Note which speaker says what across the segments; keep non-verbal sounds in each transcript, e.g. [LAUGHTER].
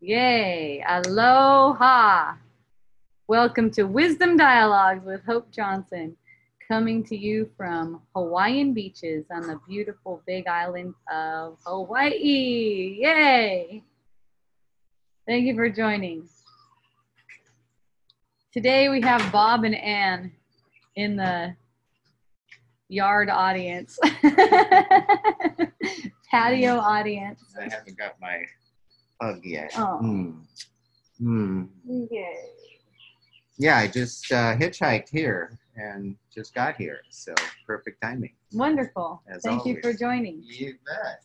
Speaker 1: Yay. Aloha. Welcome to Wisdom Dialogues with Hope Johnson, coming to you from Hawaiian beaches on the beautiful big island of Hawaii. Yay. Thank you for joining. Today we have Bob and Ann in the yard audience, [LAUGHS] patio audience.
Speaker 2: I haven't got my yet.
Speaker 1: Oh.
Speaker 2: Hmm. Hmm.
Speaker 1: Yay.
Speaker 2: Yeah, I just uh, hitchhiked here and just got here, so perfect timing.
Speaker 1: Wonderful.
Speaker 2: As
Speaker 1: Thank you for joining.
Speaker 2: You bet.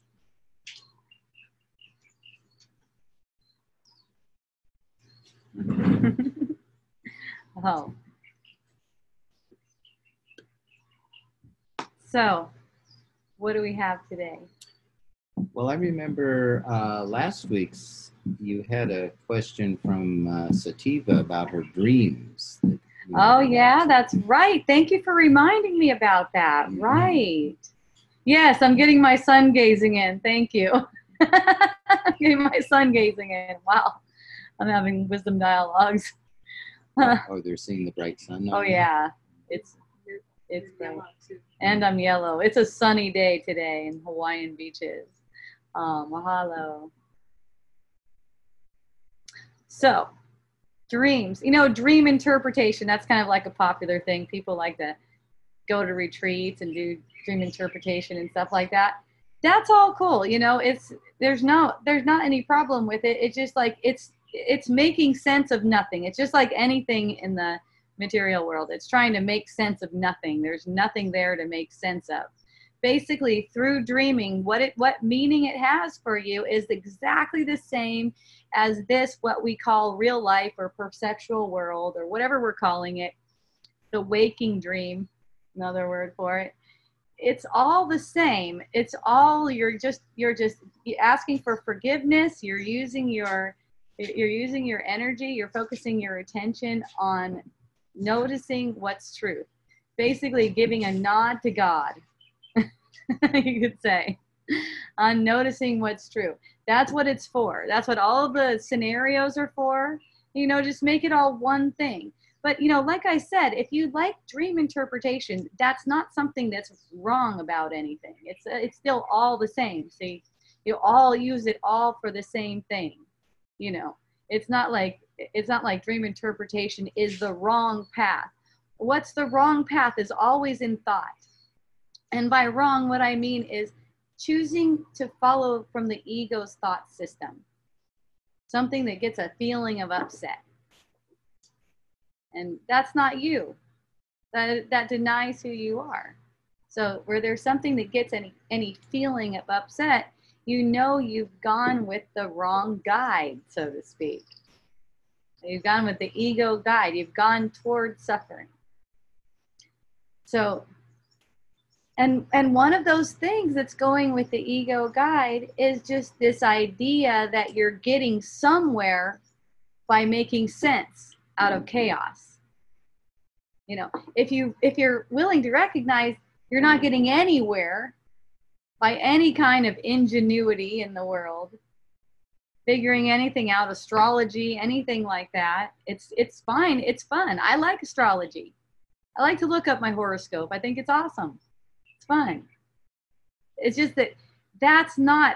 Speaker 2: [LAUGHS]
Speaker 1: oh. So, what do we have today?
Speaker 3: Well, I remember uh, last week's you had a question from uh, Sativa about her dreams.
Speaker 1: Oh, yeah, that's right. Thank you for reminding me about that.
Speaker 3: Mhm.
Speaker 1: Right. Yes, I'm getting my sun gazing in. Thank you. I'm [LAUGHS] getting my sun gazing in. Wow. I'm having wisdom dialogues.
Speaker 3: Oh, [LAUGHS] they're seeing the bright sun.
Speaker 1: Oh, yeah. It's it's bright. And I'm yellow. It's a sunny day today in Hawaiian beaches. Um, mahalo. So, dreams. You know, dream interpretation, that's kind of like a popular thing. People like to go to retreats and do dream interpretation and stuff like that. That's all cool. You know, it's there's no there's not any problem with it. It's just like it's it's making sense of nothing. It's just like anything in the material world. It's trying to make sense of nothing. There's nothing there to make sense of. Basically, through dreaming, what it what meaning it has for you is exactly the same as this what we call real life or perceptual world or whatever we're calling it. The waking dream, another word for it. It's all the same. It's all you're just you're just asking for forgiveness. You're using your you're using your energy. You're focusing your attention on noticing what's truth. Basically, giving a nod to God, [LAUGHS] you could say, on noticing what's true. That's what it's for. That's what all the scenarios are for. You know, just make it all one thing. But, you know, like I said, if you like dream interpretation, that's not something that's wrong about anything. It's, uh, it's still all the same. See, you all use it all for the same thing. You know, it's not like it's not like dream interpretation is the wrong path. What's the wrong path is always in thought. And by wrong, what I mean is choosing to follow from the ego's thought system, something that gets a feeling of upset. And that's not you. That, that denies who you are. So where there's something that gets any, any feeling of upset, you know you've gone with the wrong guide, so to speak. You've gone with the ego guide. You've gone towards suffering. So, and and one of those things that's going with the ego guide is just this idea that you're getting somewhere by making sense out of mm-hmm. chaos. You know, if you if you're willing to recognize you're not getting anywhere by any kind of ingenuity in the world, figuring anything out astrology anything like that it's it's fine it's fun. I like astrology. I like to look up my horoscope. I think it's awesome it's fun it's just that that's not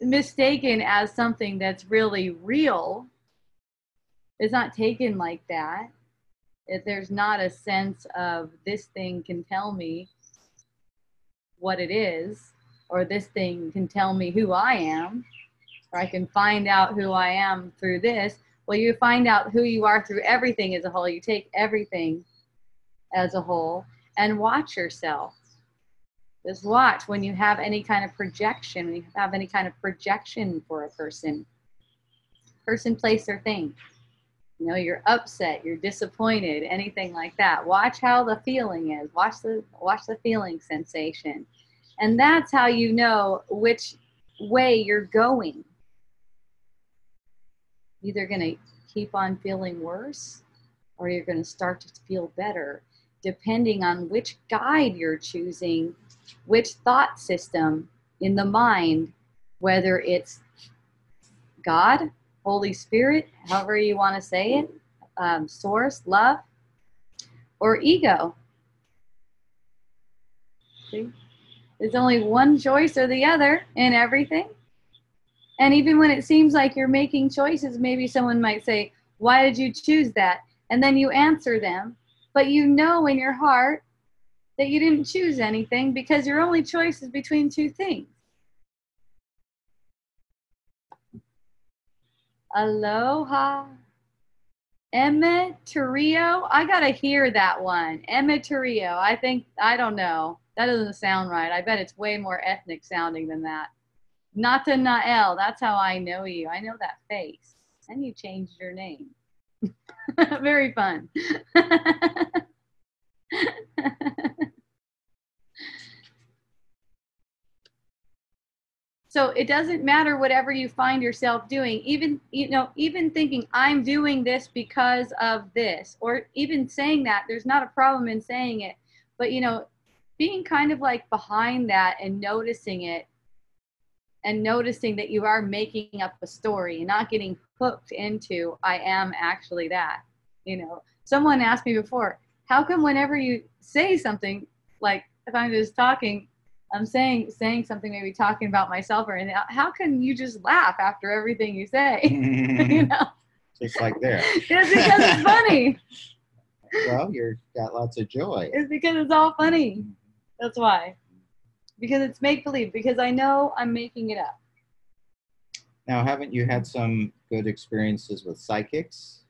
Speaker 1: mistaken as something that's really real it's not taken like that if there's not a sense of this thing can tell me what it is or this thing can tell me who i am or I can find out who I am through this. Well, you find out who you are through everything as a whole. You take everything as a whole and watch yourself. Just watch when you have any kind of projection, when you have any kind of projection for a person, person, place, or thing. You know, you're upset, you're disappointed, anything like that. Watch how the feeling is. Watch the watch the feeling sensation. And that's how you know which way you're going either going to keep on feeling worse or you're going to start to feel better depending on which guide you're choosing, which thought system in the mind, whether it's God Holy Spirit, however you want to say it, um, source, love, or ego. See? There's only one choice or the other in everything. And even when it seems like you're making choices, maybe someone might say, Why did you choose that? And then you answer them, but you know in your heart that you didn't choose anything because your only choice is between two things. Aloha. Emeterio. I gotta hear that one. Emeterio. I think I don't know. That doesn't sound right. I bet it's way more ethnic sounding than that. Nathanael. That's how I know you. I know that face. And you changed your name. [LAUGHS] Very fun. [LAUGHS] so it doesn't matter whatever you find yourself doing even you know even thinking i'm doing this because of this or even saying that there's not a problem in saying it but you know being kind of like behind that and noticing it and noticing that you are making up a story and not getting hooked into i am actually that you know someone asked me before how come whenever you say something like if i'm just talking I'm saying saying something, maybe talking about myself or anything. How can you just laugh after everything you say? [LAUGHS] [LAUGHS] you know,
Speaker 3: Just like there. [LAUGHS]
Speaker 1: it's because it's funny.
Speaker 3: Well, you've got lots of joy.
Speaker 1: It's because it's all funny. Mm-hmm. That's why. Because it's make believe. Because I know I'm making it up.
Speaker 3: Now, haven't you had some good experiences with psychics?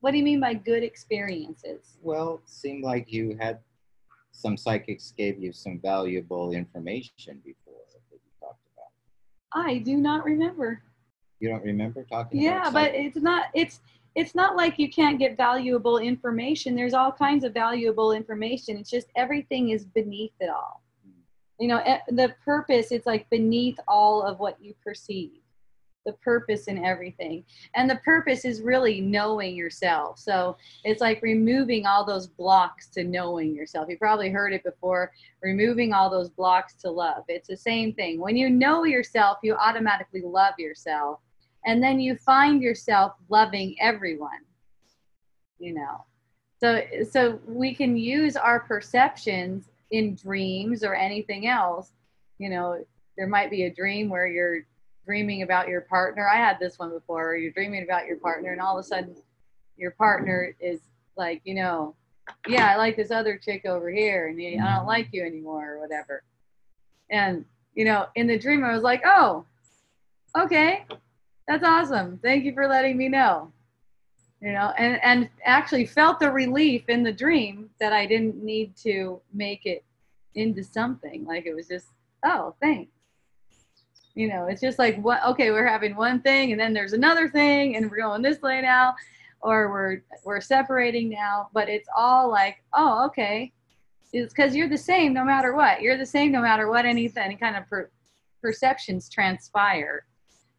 Speaker 1: What do you mean by good experiences?
Speaker 3: Well, it seemed like you had some psychics gave you some valuable information before that you talked about.
Speaker 1: I do not remember.
Speaker 3: You don't remember talking
Speaker 1: Yeah,
Speaker 3: about
Speaker 1: but it's not. It's it's not like you can't get valuable information. There's all kinds of valuable information. It's just everything is beneath it all. You know, eh, the purpose. It's like beneath all of what you perceive. The purpose in everything, and the purpose is really knowing yourself. So it's like removing all those blocks to knowing yourself. You probably heard it before. Removing all those blocks to love. It's the same thing. When you know yourself, you automatically love yourself and then you find yourself loving everyone you know so so we can use our perceptions in dreams or anything else you know there might be a dream where you're dreaming about your partner. I had this one before you're dreaming about your partner and all of a sudden your partner is like you know yeah i like this other chick over here and i don't like you anymore or whatever. And you know in the dream i was like oh okay that's awesome. Thank you for letting me know you know and and actually felt the relief in the dream that i didn't need to make it into something. Like it was just oh thanks. You know it's just like what okay we're having one thing and then there's another thing and we're going this way now or we're we're separating now. But it's all like oh okay. It's because you're the same no matter what. You're the same no matter what anything any kind of per, perceptions transpire.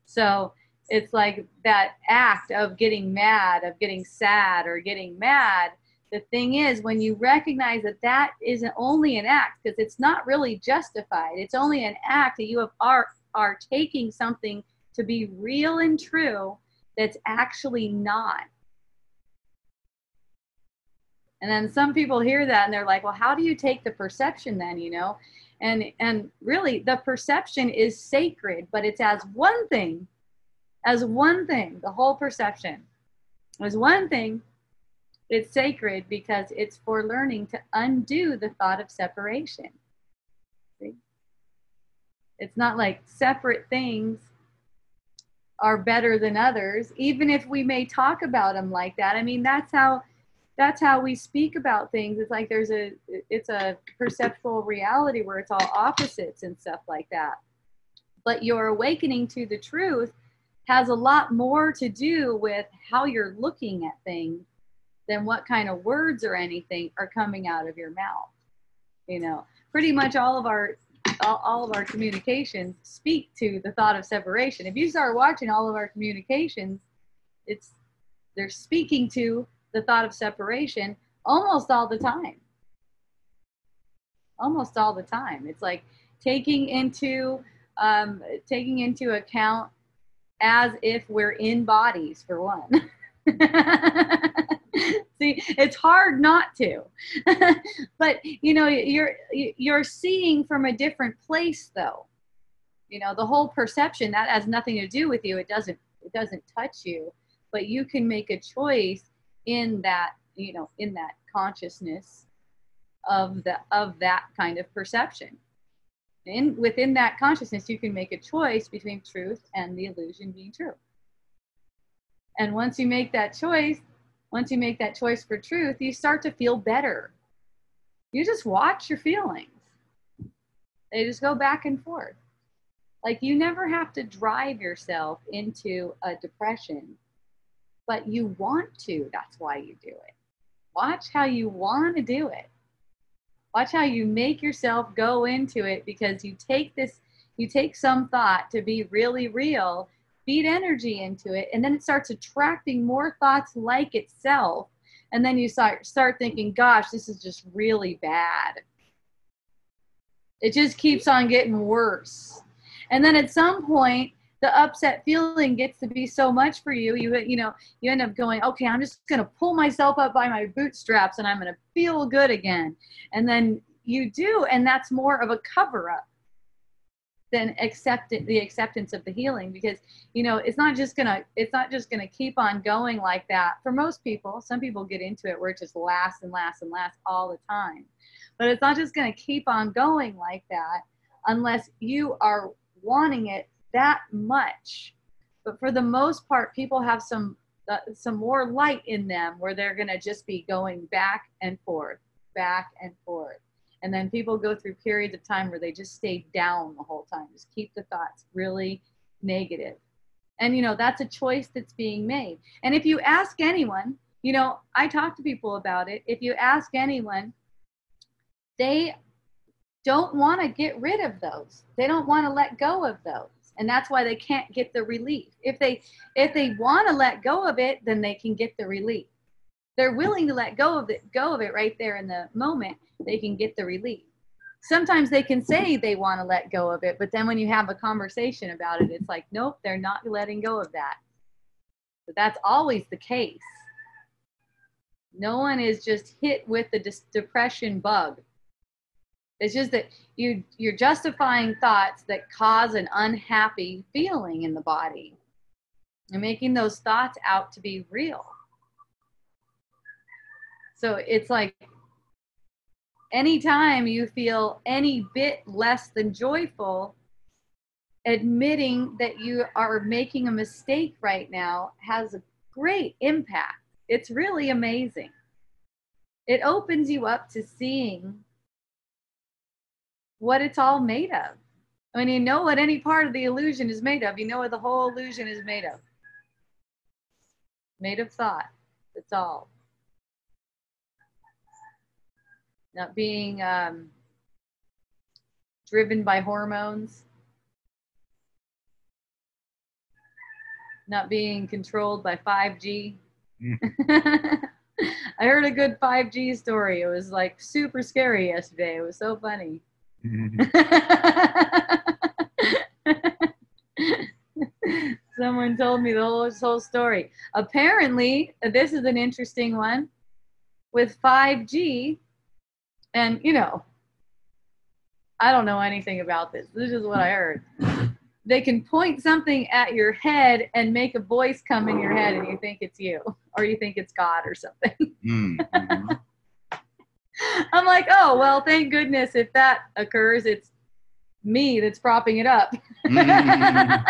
Speaker 1: So it's like that act of getting mad, of getting sad or getting mad. The thing is, when you recognize that that isn't only an act, because it's not really justified, it's only an act that you have, are, are taking something to be real and true that's actually not. And then some people hear that and they're like, well, how do you take the perception then, you know? And and really the perception is sacred, but it's as one thing as one thing, the whole perception as one thing. It's sacred because it's for learning to undo the thought of separation. See? It's not like separate things are better than others, even if we may talk about them like that. I mean, that's how that's how we speak about things. It's like there's a it's a perceptual reality where it's all opposites and stuff like that. But your awakening to the truth has a lot more to do with how you're looking at things than what kind of words or anything are coming out of your mouth. You know, pretty much all of our all, all of our communications speak to the thought of separation. If you start watching all of our communications, it's they're speaking to the thought of separation almost all the time. Almost all the time. It's like taking into um, taking into account as if we're in bodies for one. [LAUGHS] See, it's hard not to. [LAUGHS] but you know, you're you're seeing from a different place though. You know, the whole perception that has nothing to do with you. It doesn't it doesn't touch you, but you can make a choice in that, you know, in that consciousness of the of that kind of perception. In within that consciousness, you can make a choice between truth and the illusion being true. And once you make that choice, once you make that choice for truth, you start to feel better. You just watch your feelings. They just go back and forth. Like you never have to drive yourself into a depression, but you want to. That's why you do it. Watch how you want to do it. Watch how you make yourself go into it because you take this, you take some thought to be really real, feed energy into it, and then it starts attracting more thoughts like itself. And then you start start thinking, gosh, this is just really bad. It just keeps on getting worse. And then at some point, the upset feeling gets to be so much for you you you know you end up going okay i'm just going to pull myself up by my bootstraps and i'm going to feel good again. And then you do and that's more of a cover up than accept the acceptance of the healing because you know it's not just gonna it's not just gonna keep on going like that. For most people some people get into it where it just lasts and lasts and lasts all the time. But it's not just gonna keep on going like that unless you are wanting it that much. But for the most part, people have some uh, some more light in them where they're going to just be going back and forth, back and forth. And then people go through periods of time where they just stay down the whole time, just keep the thoughts really negative. And, you know, that's a choice that's being made. And if you ask anyone, you know, I talk to people about it. If you ask anyone, they don't want to get rid of those. They don't want to let go of those and that's why they can't get the relief. If they if they want to let go of it then they can get the relief. They're willing to let go of it go of it right there in the moment. They can get the relief. Sometimes they can say they want to let go of it but then when you have a conversation about it it's like nope they're not letting go of that. But that's always the case. No one is just hit with the depression bug it's just that you you're justifying thoughts that cause an unhappy feeling in the body and making those thoughts out to be real. So it's like anytime you feel any bit less than joyful, admitting that you are making a mistake right now has a great impact. It's really amazing. It opens you up to seeing what it's all made of. When you know what any part of the illusion is made of, you know what the whole illusion is made of. Made of thought. That's all. Not being um, driven by hormones. Not being controlled by 5G. Mm. [LAUGHS] I heard a good 5G story. It was like super scary yesterday. It was so funny. [LAUGHS] Someone told me the whole, whole story. Apparently, this is an interesting one with 5G, and you know, I don't know anything about this. This is what I heard. They can point something at your head and make a voice come in your head, and you think it's you, or you think it's God or something. Mm-hmm. [LAUGHS] I'm like, oh, well, thank goodness if that occurs, it's me that's propping it up. Mm.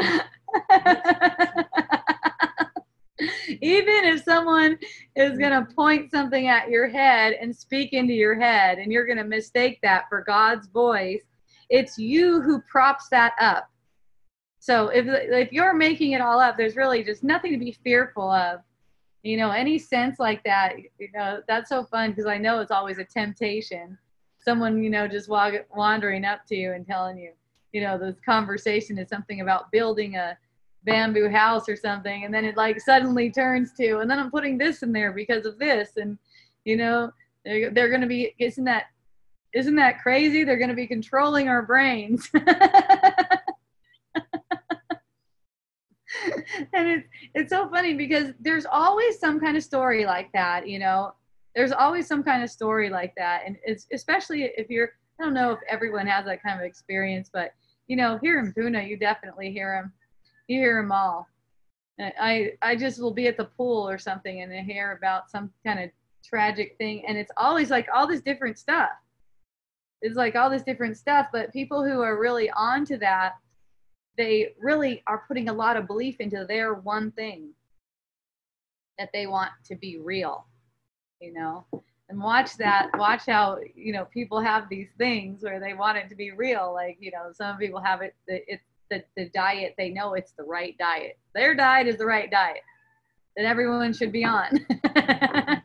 Speaker 1: [LAUGHS] Even if someone is going to point something at your head and speak into your head, and you're going to mistake that for God's voice, it's you who props that up. So if, if you're making it all up, there's really just nothing to be fearful of you know any sense like that you know that's so fun because i know it's always a temptation. Someone you know just walk, wandering up to you and telling you you know this conversation is something about building a bamboo house or something and then it like suddenly turns to and then i'm putting this in there because of this and you know they're, they're going to be isn't that isn't that crazy? They're going to be controlling our brains [LAUGHS] and it's it's so funny because there's always some kind of story like that, you know. There's always some kind of story like that, and it's especially if you're. I don't know if everyone has that kind of experience, but you know, here in Puna, you definitely hear them. You hear them all. I I just will be at the pool or something and I hear about some kind of tragic thing, and it's always like all this different stuff. It's like all this different stuff, but people who are really on to that they really are putting a lot of belief into their one thing that they want to be real you know? And watch that watch how you know people have these things where they want it to be real. Like you know some people have it it's the, the diet they know it's the right diet. Their diet is the right diet that everyone should be on. [LAUGHS]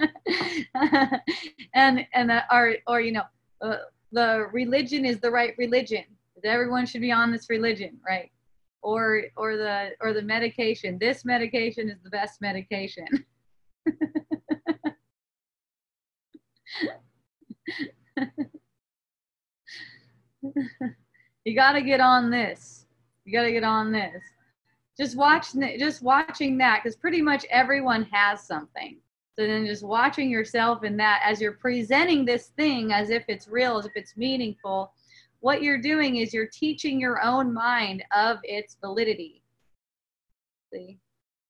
Speaker 1: And and that, or or you know uh, the religion is the right religion. That everyone should be on this religion right or or the or the medication. This medication is the best medication. [LAUGHS] You got to get on this. You got to get on this. Just watch just watching that because pretty much everyone has something. So then just watching yourself in that as you're presenting this thing as if it's real as if it's meaningful what you're doing is you're teaching your own mind of its validity. See?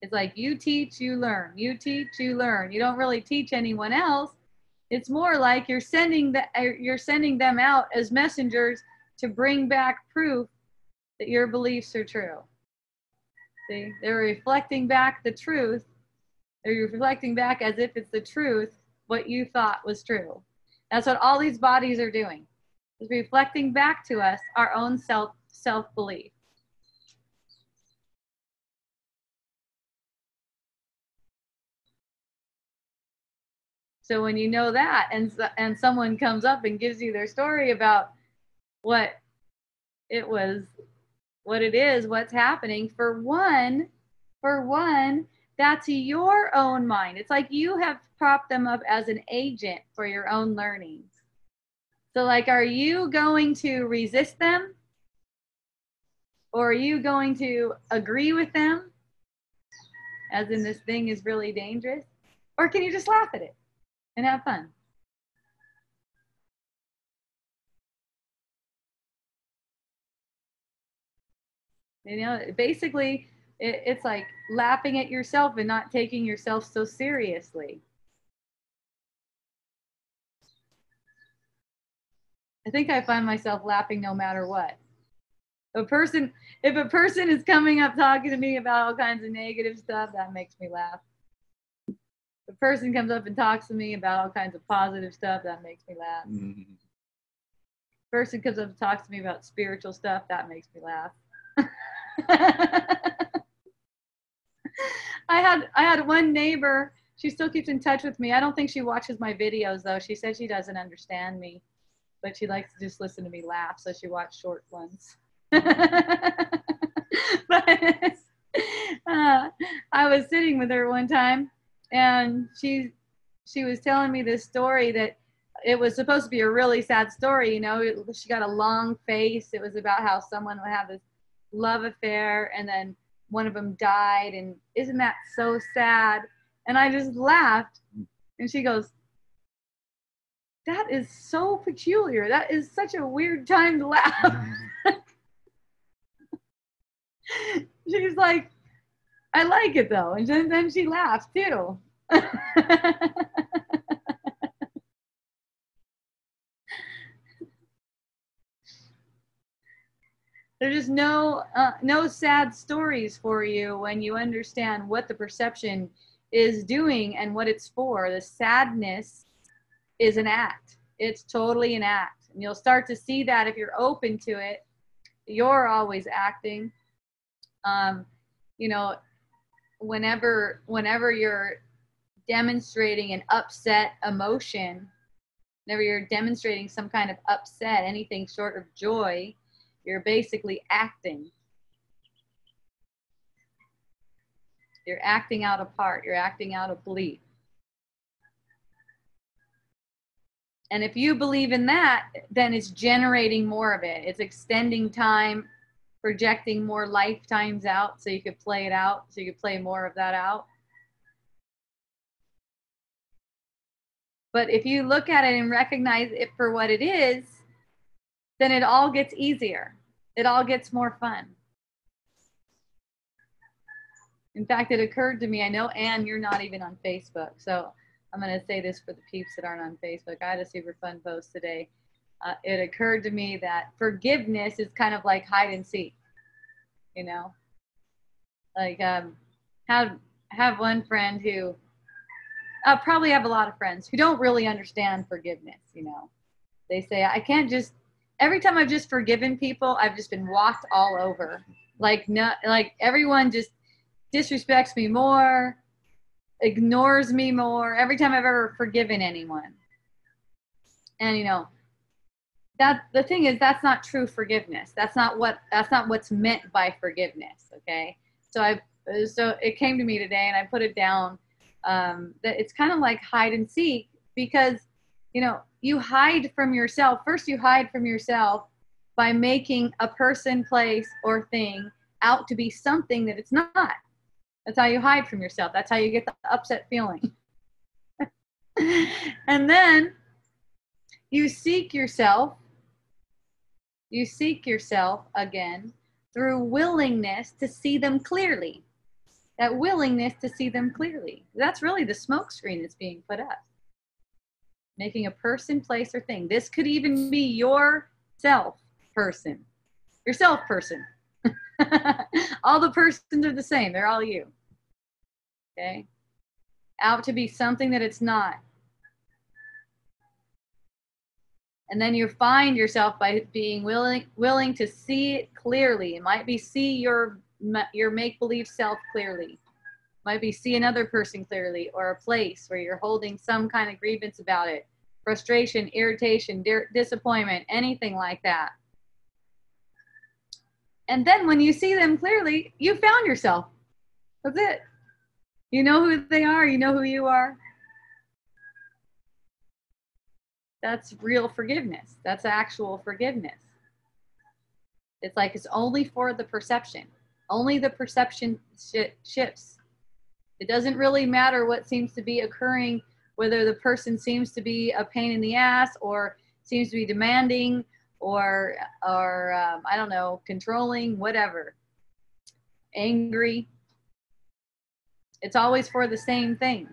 Speaker 1: It's like you teach, you learn. You teach, you learn. You don't really teach anyone else. It's more like you're sending the, uh, you're sending them out as messengers to bring back proof that your beliefs are true. See, they're reflecting back the truth. They're reflecting back as if it's the truth what you thought was true. That's what all these bodies are doing is reflecting back to us our own self self belief. So when you know that, and and someone comes up and gives you their story about what it was, what it is, what's happening, for one, for one, that's your own mind. It's like you have propped them up as an agent for your own learning. So, like, are you going to resist them? Or are you going to agree with them? As in, this thing is really dangerous? Or can you just laugh at it and have fun? You know, basically, it, it's like laughing at yourself and not taking yourself so seriously. I think I find myself laughing no matter what. A person, if a person is coming up talking to me about all kinds of negative stuff, that makes me laugh. If a person comes up and talks to me about all kinds of positive stuff, that makes me laugh. Mm-hmm. Person comes up and talks to me about spiritual stuff, that makes me laugh. [LAUGHS] I had I had one neighbor. She still keeps in touch with me. I don't think she watches my videos though. She said she doesn't understand me but she likes to just listen to me laugh, so she watched short ones. [LAUGHS] but uh, I was sitting with her one time, and she she was telling me this story that it was supposed to be a really sad story. You know, she got a long face. It was about how someone would have this love affair, and then one of them died, and isn't that so sad? And I just laughed, and she goes, that is so peculiar. That is such a weird time to laugh. [LAUGHS] She's like, I like it though. And then, then she laughs too. [LAUGHS] There's just no uh, no sad stories for you when you understand what the perception is doing and what it's for. The sadness is an act. It's totally an act. And you'll start to see that if you're open to it. You're always acting. Um, you know, whenever whenever you're demonstrating an upset emotion, whenever you're demonstrating some kind of upset, anything short of joy, you're basically acting. You're acting out a part, you're acting out a belief. And if you believe in that, then it's generating more of it. It's extending time projecting more lifetimes out so you could play it out, so you could play more of that out. But if you look at it and recognize it for what it is, then it all gets easier. It all gets more fun. In fact, it occurred to me, I know, Anne, you're not even on Facebook. So I'm going to say this for the peeps that aren't on Facebook. I had a super fun post today. Uh, it occurred to me that forgiveness is kind of like hide and seek, you know? Like, um, have, have one friend who, uh, probably have a lot of friends who don't really understand forgiveness, you know? They say, I can't just, every time I've just forgiven people, I've just been walked all over. Like, no, like everyone just disrespects me more, ignores me more every time I've ever forgiven anyone. And you know, that the thing is that's not true forgiveness. That's not what that's not what's meant by forgiveness. Okay. So I so it came to me today and I put it down um, that it's kind of like hide and seek because you know you hide from yourself first you hide from yourself by making a person place or thing out to be something that it's not that's how you hide from yourself. That's how you get the upset feeling. [LAUGHS] and then you seek yourself. You seek yourself again through willingness to see them clearly. That willingness to see them clearly. That's really the smoke screen that's being put up. Making a person, place, or thing. This could even be your self person, yourself person. [LAUGHS] all the persons are the same. They're all you. Okay? Out to be something that it's not. And then you find yourself by being willing willing to see it clearly. It might be see your your make believe self clearly. It might be see another person clearly or a place where you're holding some kind of grievance about it. Frustration, irritation, disappointment, anything like that. And then when you see them clearly, you found yourself. That's it. You know who they are, you know who you are. That's real forgiveness. That's actual forgiveness. It's like it's only for the perception. Only the perception sh- shifts. It doesn't really matter what seems to be occurring, whether the person seems to be a pain in the ass or seems to be demanding or or um, I don't know, controlling, whatever, angry. It's always for the same thing.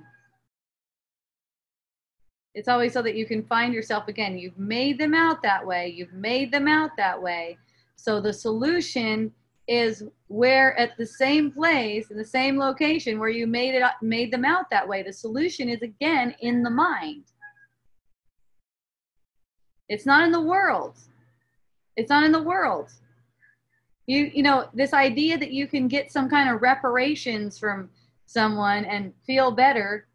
Speaker 1: It's always so that you can find yourself again. You've made them out that way. You've made them out that way. So the solution is where at the same place in the same location where you made it made them out that way. The solution is again in the mind. It's not in the world. It's not in the world. You you know, this idea that you can get some kind of reparations from someone and feel better,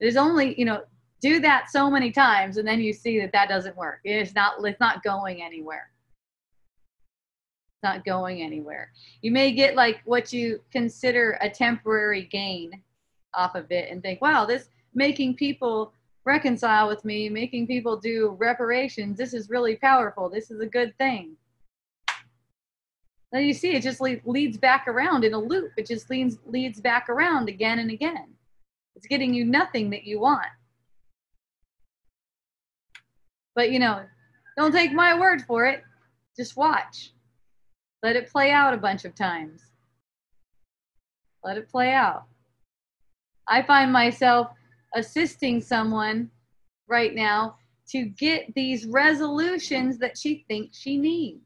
Speaker 1: there's only, you know, do that so many times and then you see that that doesn't work. It's not it's not going anywhere. It's not going anywhere. You may get like what you consider a temporary gain off of it and think, "Wow, this making people reconcile with me, making people do reparations. This is really powerful. This is a good thing. Now you see it just leads back around in a loop. It just leads leads back around again and again. It's getting you nothing that you want. But you know, don't take my word for it. Just watch. Let it play out a bunch of times. Let it play out. I find myself assisting someone right now to get these resolutions that she thinks she needs.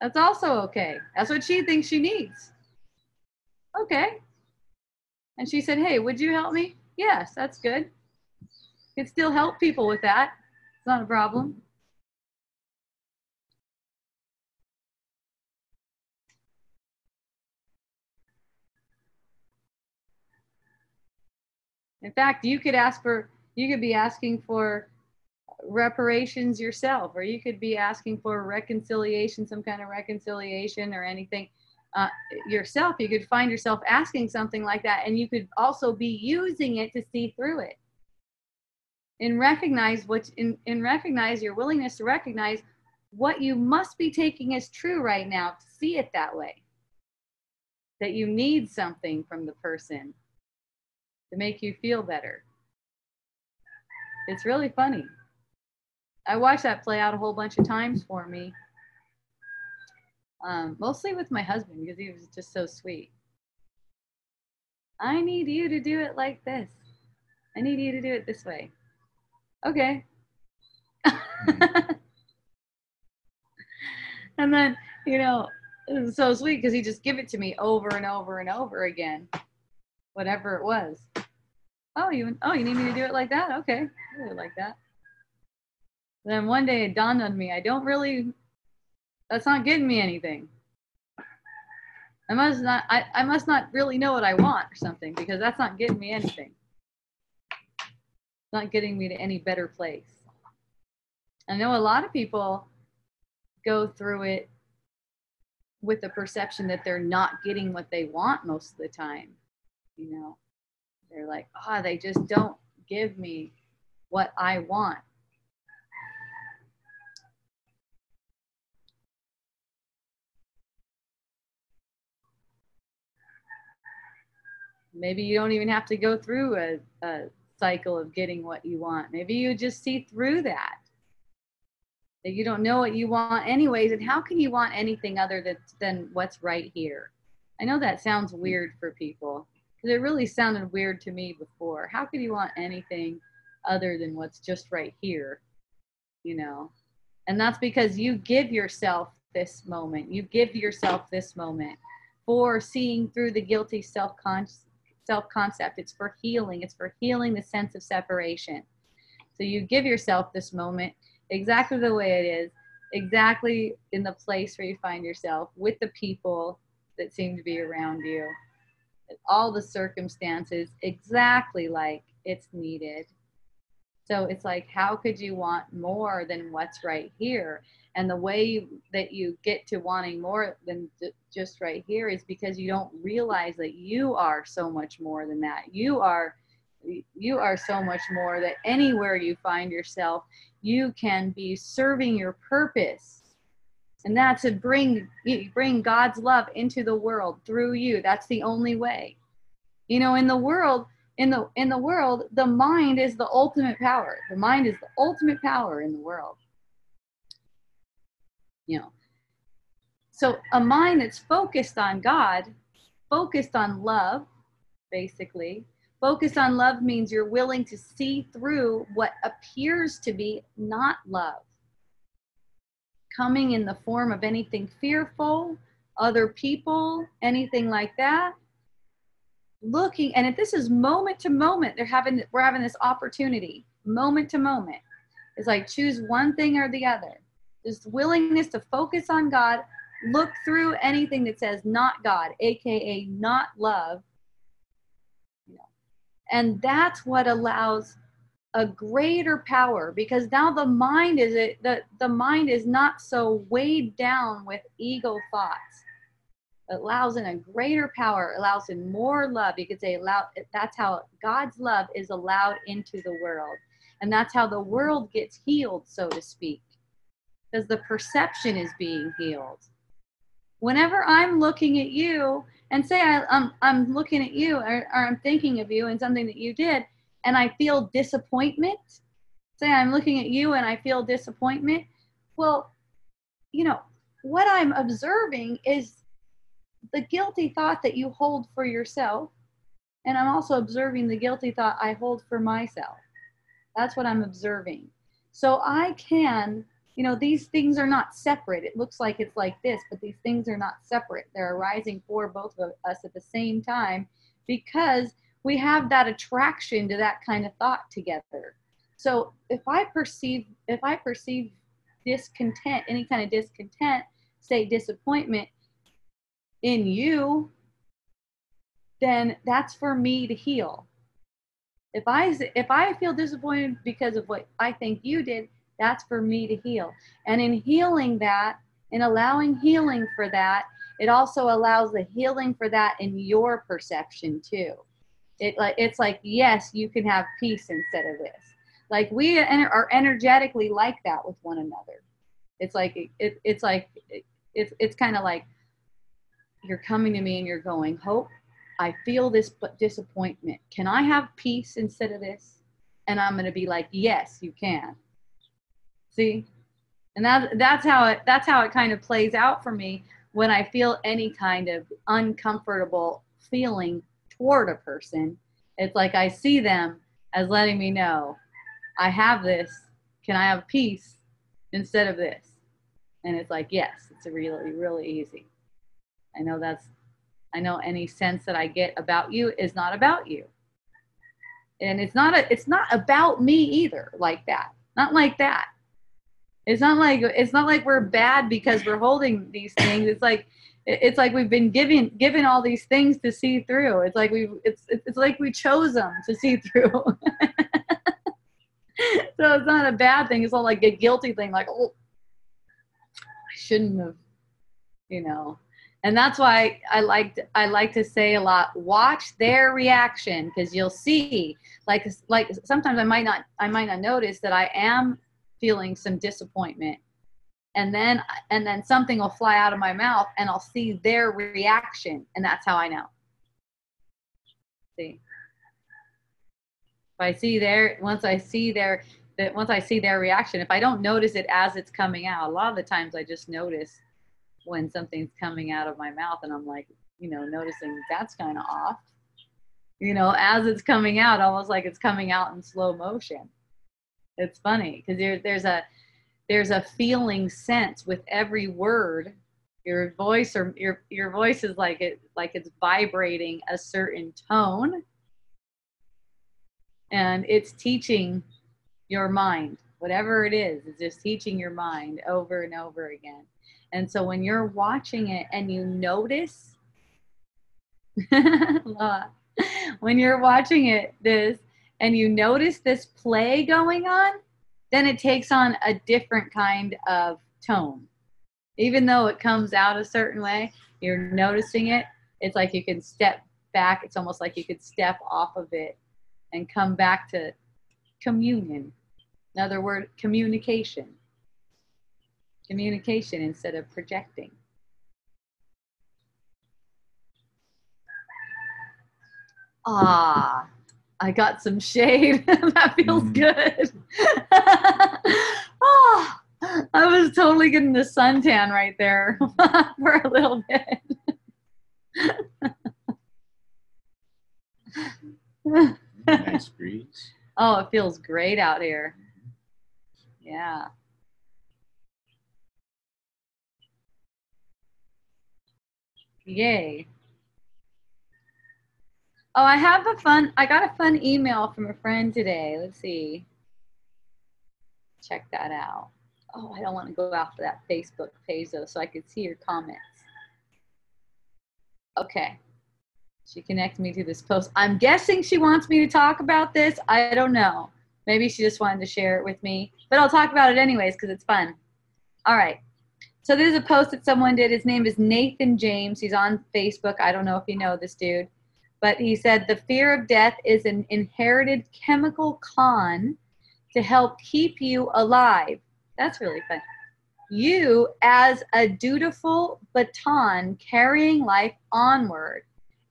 Speaker 1: That's also okay. That's what she thinks she needs. Okay. And she said, Hey, would you help me? Yes, that's good. Could still help people with that. It's not a problem. In fact, you could ask for, you could be asking for reparations yourself, or you could be asking for reconciliation, some kind of reconciliation or anything uh, yourself. You could find yourself asking something like that, and you could also be using it to see through it. And recognize what, in, and recognize your willingness to recognize what you must be taking as true right now to see it that way. That you need something from the person to make you feel better. It's really funny. I watched that play out a whole bunch of times for me. Um, mostly with my husband because he was just so sweet. I need you to do it like this. I need you to do it this way. Okay. [LAUGHS] and then, you know, it was so sweet because he just give it to me over and over and over again, whatever it was. Oh, you oh you need me to do it like that? Okay, I like that. Then one day it dawned on me, I don't really. That's not getting me anything. I must not. I, I must not really know what I want or something because that's not getting me anything. It's not getting me to any better place. I know a lot of people go through it with the perception that they're not getting what they want most of the time. You know, they're like, ah, oh, they just don't give me what I want. Maybe you don't even have to go through a, a cycle of getting what you want. Maybe you just see through that. That you don't know what you want anyways, and how can you want anything other than, than what's right here? I know that sounds weird for people because it really sounded weird to me before. How could you want anything other than what's just right here? You know? And that's because you give yourself this moment. You give yourself this moment for seeing through the guilty self self concept. It's for healing. It's for healing the sense of separation. So you give yourself this moment exactly the way it is, exactly in the place where you find yourself with the people that seem to be around you all the circumstances exactly like it's needed. So it's like, how could you want more than what's right here? And the way that you get to wanting more than just right here is because you don't realize that you are so much more than that. You are you are so much more that anywhere you find yourself, you can be serving your purpose. And that's to bring bring God's love into the world through you. That's the only way. You know in the world in the in the world the mind is the ultimate power. The mind is the ultimate power in the world. You know. So a mind that's focused on god focused on love basically. Focused on love means you're willing to see through what appears to be not love coming in the form of anything fearful other people anything like that. Looking and if this is moment to moment they're having we're having this opportunity moment to moment. It's like choose one thing or the other. Just willingness to focus on god look through anything that says not god aka not love. You know, and that's what allows a greater power because now the mind is it the, the mind is not so weighed down with ego thoughts it allows in a greater power, allows in more love. You could say allow that's how God's love is allowed into the world. And that's how the world gets healed, so to speak. Because the perception is being healed. Whenever I'm looking at you and say I, am I'm, I'm looking at you or, or I'm thinking of you and something that you did, and I feel disappointment, say I'm looking at you and I feel disappointment, well, you know, what I'm observing is the guilty thought that you hold for yourself, and I'm also observing the guilty thought I hold for myself. That's what I'm observing. So I can, you know, these things are not separate. It looks like it's like this, but these things are not separate. They're arising for both of us at the same time because we have that attraction to that kind of thought together. So if I perceive if I perceive discontent, any kind of discontent, say disappointment, in you, then that's for me to heal. If I if I feel disappointed because of what I think you did, that's for me to heal. And in healing that, in allowing healing for that, it also allows the healing for that in your perception too. It like it's like yes, you can have peace instead of this. Like we are energetically like that with one another. It's like it, it's like it, it's it's kind of like you're coming to me and you're going, hope. I feel this disappointment. Can I have peace instead of this? And I'm gonna be like, yes, you can. See, and that that's how it that's how it kind of plays out for me when I feel any kind of uncomfortable feeling toward a person. It's like I see them as letting me know I have this. Can I have peace instead of this? And it's like, yes, it's really, really easy. I know that's, I know any sense that I get about you is not about you. And it's not a, it's not about me either, like that. Not like that. It's not like it's not like we're bad because we're holding these things. It's like it's like we've been given given all these things to see through. It's like we it's it's like we chose them to see through. [LAUGHS] so it's not a bad thing. It's not like a guilty thing. Like oh, I shouldn't have, you know. And that's why I like I like to say a lot. Watch their reaction because you'll see. Like like sometimes I might not I might not notice that I am feeling some disappointment and then and then something will fly out of my mouth and i'll see their reaction and that's how i know. See? If i see their once i see their that once i see their reaction if i don't notice it as it's coming out a lot of the times i just notice when something's coming out of my mouth and i'm like you know noticing that's kind of off. You know as it's coming out almost like it's coming out in slow motion. It's funny because there, there's a there's a feeling sense with every word. Your voice or your your voice is like it like it's vibrating a certain tone. And it's teaching your mind. Whatever it is it's just teaching your mind over and over again. And so when you're watching it and you notice [LAUGHS] when you're watching it this and you notice this play going on, then it takes on a different kind of tone. Even though it comes out a certain way, you're noticing it. It's like you can step back. It's almost like you could step off of it and come back to communion. Another word, communication. Communication instead of projecting. Ah, I got some shade. [LAUGHS] that feels mm. good. oh, [LAUGHS] I was totally getting the suntan right there [LAUGHS] for a little bit.
Speaker 3: nice breeze.
Speaker 1: Oh, it feels great out here. Yeah. Yay. Oh, I have a fun, I got a fun email from a friend today. Let's see. Check that out. Oh, I don't want to go after that Facebook page though, so I could see your comments. Okay. She connected me to this post. I'm guessing she wants me to talk about this. I don't know. Maybe she just wanted to share it with me, but I'll talk about it anyways because it's fun. All right. So there's a post that someone did. His name is Nathan James. He's on Facebook. I don't know if you know this dude but he said the fear of death is an inherited chemical con to help keep you alive. That's really fun. You, as a dutiful baton carrying life onward,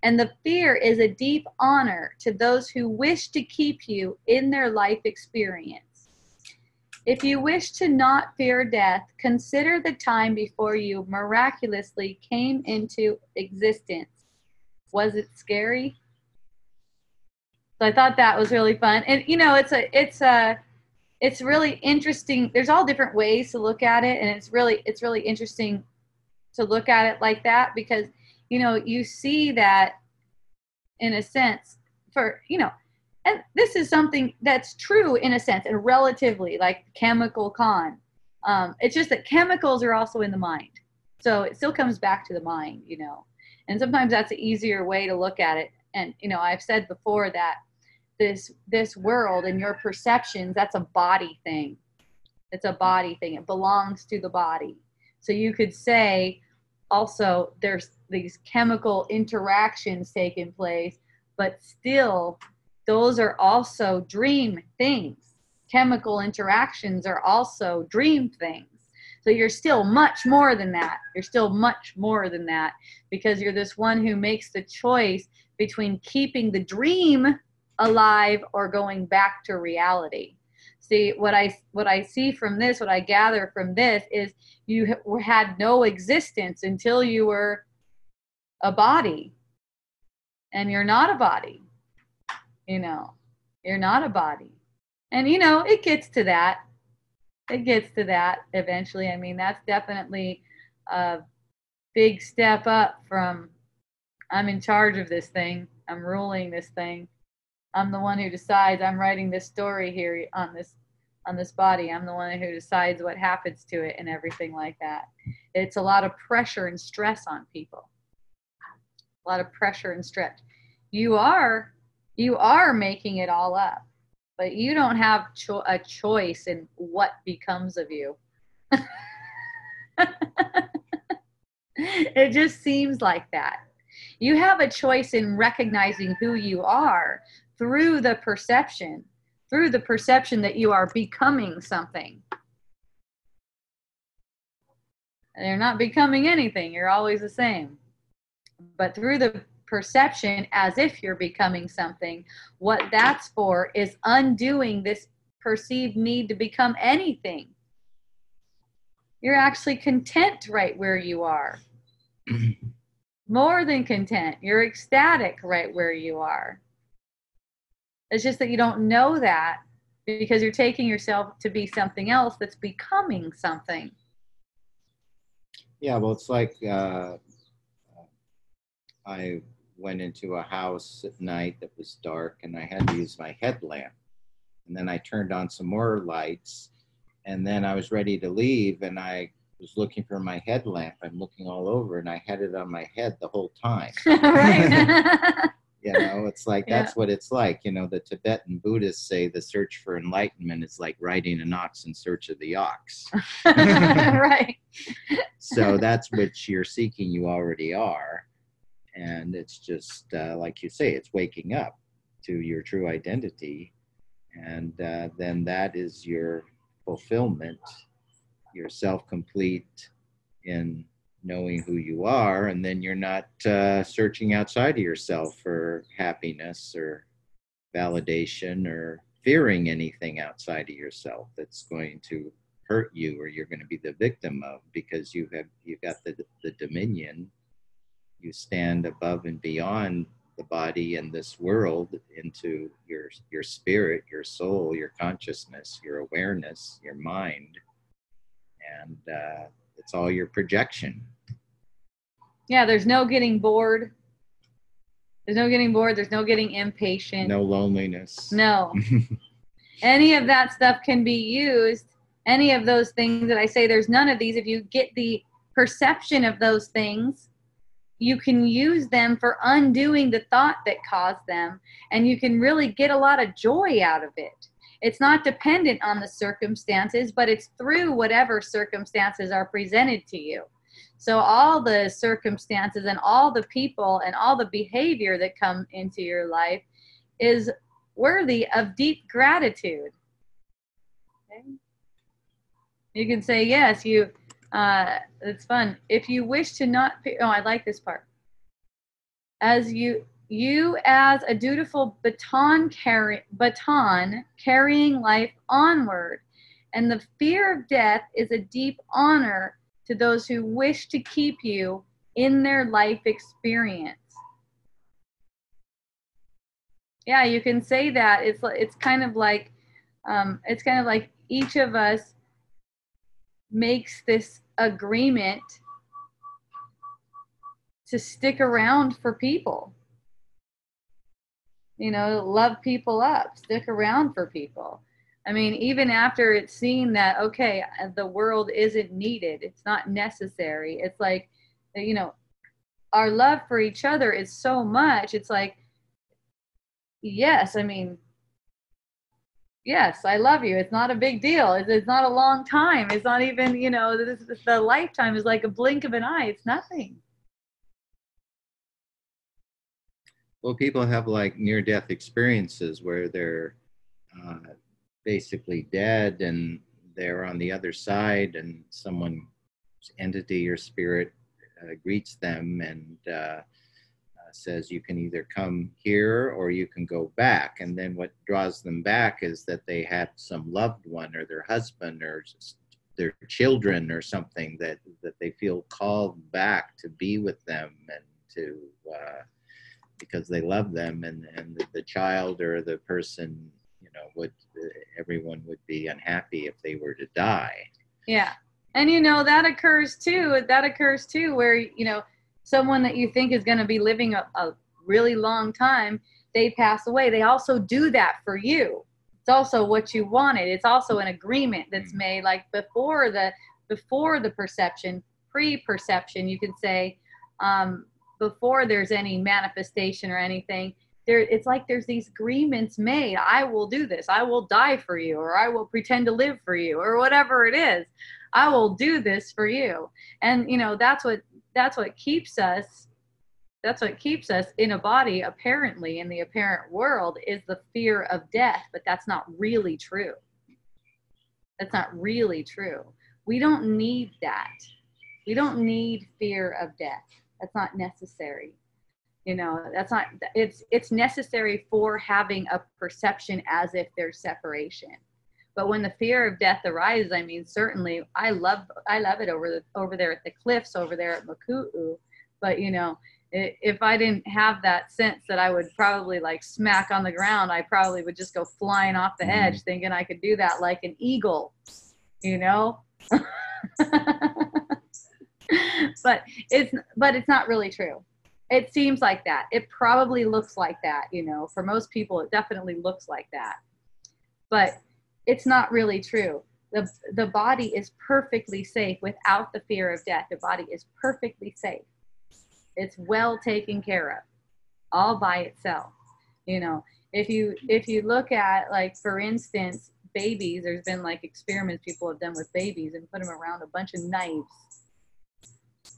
Speaker 1: and the fear is a deep honor to those who wish to keep you in their life experience. If you wish to not fear death, consider the time before you miraculously came into existence was it scary? So I thought that was really fun. And you know, it's a it's a it's really interesting. There's all different ways to look at it and it's really it's really interesting to look at it like that because you know, you see that in a sense for, you know, and this is something that's true in a sense and relatively like chemical con. Um, it's just that chemicals are also in the mind. So it still comes back to the mind, you know and sometimes that's an easier way to look at it. And you know i've said before that this this world and your perceptions that's a body thing. It's a body thing. It belongs to the body. So you could say also there's these chemical interactions taking place but still those are also dream things. Chemical interactions are also dream things So you're still much more than that. You're still much more than that because you're this one who makes the choice between keeping the dream alive or going back to reality. See what I what I see from this, what I gather from this is you had no existence until you were a body. And you're not a body. You know, you're not a body. And you know, it gets to that it gets to that eventually. I mean, that's definitely a big step up from I'm in charge of this thing. I'm ruling this thing. I'm the one who decides. I'm writing this story here on this on this body. I'm the one who decides what happens to it and everything like that. It's a lot of pressure and stress on people. A lot of pressure and stress. You are you are making it all up but you don't have cho- a choice in what becomes of you. [LAUGHS] it just seems like that. You have a choice in recognizing who you are through the perception, through the perception that you are becoming something. And you're not becoming anything, you're always the same. But through the perception as if you're becoming something. What that's for is undoing this perceived need to become anything. You're actually content right where you are. [CLEARS THROAT] More than content. You're ecstatic right where you are. It's just that you don't know that because you're taking yourself to be something else that's becoming something.
Speaker 3: Yeah, well, it's like uh, I went into a house at night that was dark and I had to use my headlamp. And then I turned on some more lights and then I was ready to leave and I was looking for my headlamp. I'm looking all over and I had it on my head the whole time. [LAUGHS] [LAUGHS] you know, it's like that's yeah. what it's like. You know, the Tibetan Buddhists say the search for enlightenment is like riding an ox in search of the ox. [LAUGHS]
Speaker 1: right.
Speaker 3: so that's what you're seeking, you already are and it's just uh, like you say it's waking up to your true identity. And uh, then that is your fulfillment you're self-complete in knowing who you are. And then you're not uh, searching outside of yourself for happiness or validation or fearing anything outside of yourself that's going to hurt you or you're going to be the victim of because you have you've got the, the dominion you stand above and beyond the body and this world into your your spirit your soul your consciousness your awareness your mind. And uh, it's all your projection.
Speaker 1: Yeah there's no getting bored. There's no getting bored. There's no getting impatient.
Speaker 3: No loneliness.
Speaker 1: No. [LAUGHS] Any of that stuff can be used. Any of those things that i say there's none of these. If you get the perception of those things you can use them for undoing the thought that caused them and you can really get a lot of joy out of it. It's not dependent on the circumstances but it's through whatever circumstances are presented to you. So all the circumstances and all the people and all the behavior that come into your life is worthy of deep gratitude. Okay? you can say yes you uh, it's fun. If you wish to not, oh, I like this part. As you, you as a dutiful baton carry, baton carrying life onward, and the fear of death is a deep honor to those who wish to keep you in their life experience. Yeah, you can say that. It's it's kind of like um, it's kind of like each of us makes this agreement to stick around for people. You know, love people up, stick around for people. I mean, even after it's seen that, okay, the world isn't needed, it's not necessary, it's like, you know, our love for each other is so much. It's like, yes, I mean, yes, I love you. It's not a big deal. It's, it's not a long time. It's not even, you know, this, the lifetime is like a blink of an eye. It's nothing.
Speaker 3: Well, people have like near death experiences where they're uh, basically dead and they're on the other side and someone entity or spirit uh, greets them and uh, says you can either come here or you can go back and then what draws them back is that they had some loved one or their husband or their children or something that that they feel called back to be with them and to uh, because they love them and and the child or the person you know would everyone would be unhappy if they were to die
Speaker 1: Yeah. And you know, that occurs too. That occurs too, where, you know, someone that you think is going to be living a, a really long time, they pass away. They also do that for you. It's also what you wanted. It's also an agreement that's made like before the before the perception, pre-perception, you could say, um, before there's any manifestation or anything, there it's like there's these agreements made. I will do this. I will die for you, or I will pretend to live for you, or whatever it is. I will do this for you. And you know, that's what that's what keeps us that's what keeps us in a body apparently in the apparent world is the fear of death, but that's not really true. That's not really true. We don't need that. We don't need fear of death. That's not necessary. You know, that's not it's it's necessary for having a perception as if there's separation but when the fear of death arises i mean certainly i love i love it over the over there at the cliffs over there at maku'u. But you know if i didn't have that sense that i would probably like smack on the ground i probably would just go flying off the
Speaker 3: Mhm.
Speaker 1: edge thinking i could do that like an eagle you know? [LAUGHS] But it's but it's not really true. It seems like that. It probably looks like that you know. For most people it definitely looks like that. But it's not really true. The, the body is perfectly safe without the fear of death. The body is perfectly safe. It's well taken care of all by itself. You know, if you if you look at like for instance, babies, there's been like experiments people have done with babies and put them around a bunch of knives.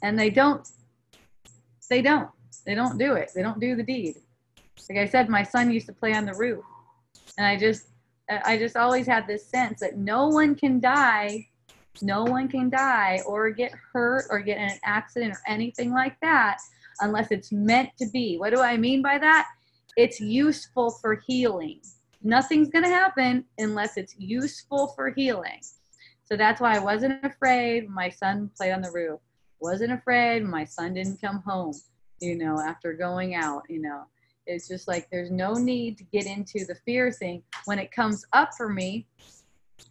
Speaker 1: And they don't they don't. They don't do it. They don't do the deed. Like I said, my son used to play on the roof. And I just I just always had this sense that no one can die, no one can die or get hurt or get in an accident or anything like that unless it's meant to be. What do I mean by that? It's useful for healing. Nothing's going to happen unless it's useful for healing. So that's why I wasn't afraid my son played on the roof. Wasn't afraid my son didn't come home, you know, after going out, you know. It's just like there's no need to get into the fear thing. When it comes up for me,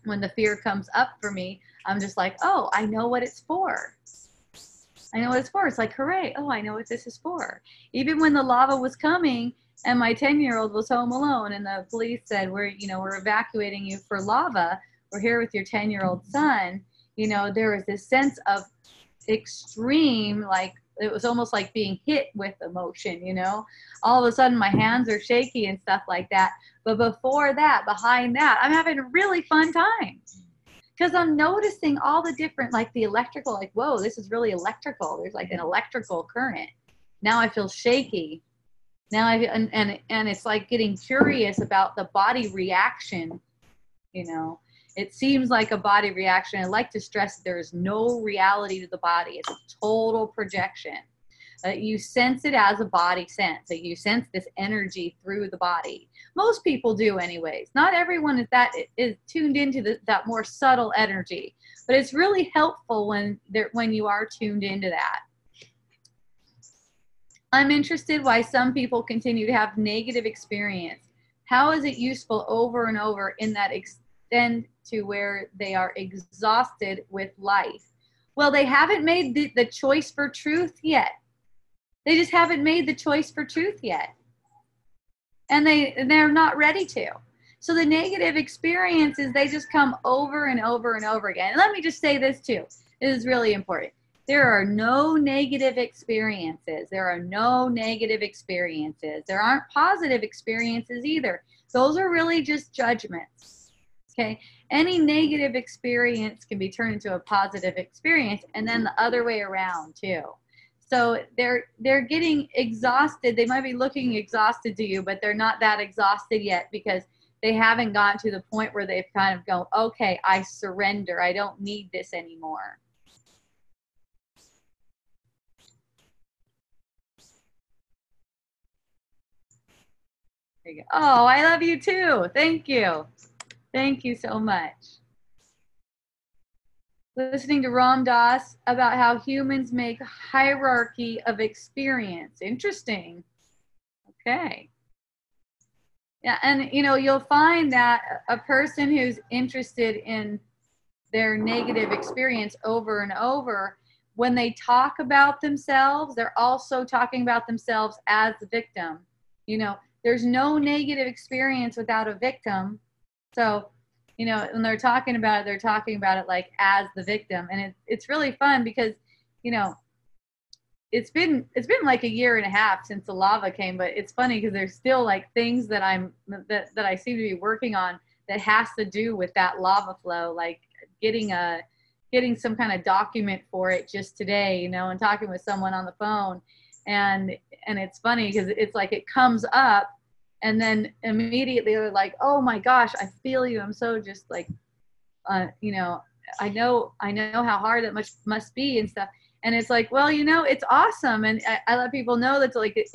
Speaker 1: when the fear comes up for me, I'm just like, oh, I know what it's for. I know what it's for. It's like, hooray, oh, I know what this is for. Even when the lava was coming and my 10 year old was home alone and the police said, we're, you know, we're evacuating you for lava. We're here with your 10 year old son. You know, there was this sense of extreme, like, it was almost like being hit with emotion, you know? All of a sudden, my hands are shaky and stuff like that. But before that, behind that, I'm having a really fun time because I'm noticing all the different, like the electrical, like, whoa, this is really electrical. There's like an electrical current. Now I feel shaky. Now I and and, and it's like getting curious about the body reaction. You know, it seems like a body reaction. I like to stress there is no reality to the body. It's a total projection. Uh, you sense it as a body sense. That you sense this energy through the body. Most people do, anyways. Not everyone is that is tuned into the, that more subtle energy, but it's really helpful when there when you are tuned into that. I'm interested why some people continue to have negative experience. How is it useful over and over in that extent to where they are exhausted with life? Well, they haven't made the, the choice for truth yet. They just haven't made the choice for truth yet. And they and they're not ready to. So the negative experiences they just come over and over and over again. And let me just say this too. This is really important. There are no negative experiences. There are no negative experiences. There aren't positive experiences either. Those are really just judgments. Okay? Any negative experience can be turned into a positive experience and then the other way around too. So they're they're getting exhausted. They might be looking exhausted to you, but they're not that exhausted yet because they haven't gotten to the point where they've kind of go, okay, I surrender. I don't need this anymore. Oh, I love you too. Thank you. Thank you so much. Listening to Ram Dass about how humans make hierarchy of experience. Interesting. Okay. Yeah, and you know, you'll find that a person who's interested in their negative experience over and over, when they talk about themselves, they're also talking about themselves as the victim. You know, there's no negative experience without a victim. So, you know, when they're talking about it, they're talking about it like as the victim. And it, it's really fun because, you know, it's been it's been like a year and a half since the lava came, but it's funny because there's still like things that I'm that, that I seem to be working on that has to do with that lava flow, like getting a getting some kind of document for it just today, you know, and talking with someone on the phone and and it's funny because it's like it comes up and then immediately they're like oh my gosh i feel you. I'm so just like uh, you know i know i know how hard it must must be and stuff. And it's like well you know it's awesome. And i, I let people know that's like it's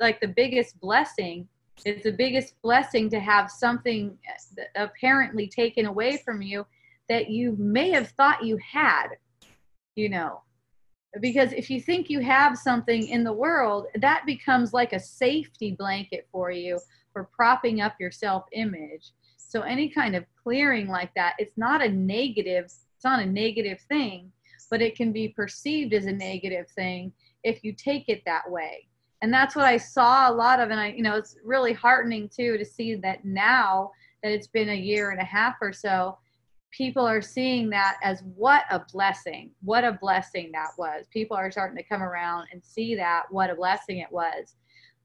Speaker 1: like the biggest blessing. It's the biggest blessing to have something apparently taken away from you that you may have thought you had you know because if you think you have something in the world that becomes like a safety blanket for you for propping up your self image so any kind of clearing like that it's not a negative it's not a negative thing but it can be perceived as a negative thing if you take it that way. And that's what i saw a lot of and i you know it's really heartening too to see that now that it's been a year and a half or so people are seeing that as what a blessing what a blessing that was. People are starting to come around and see that what a blessing it was.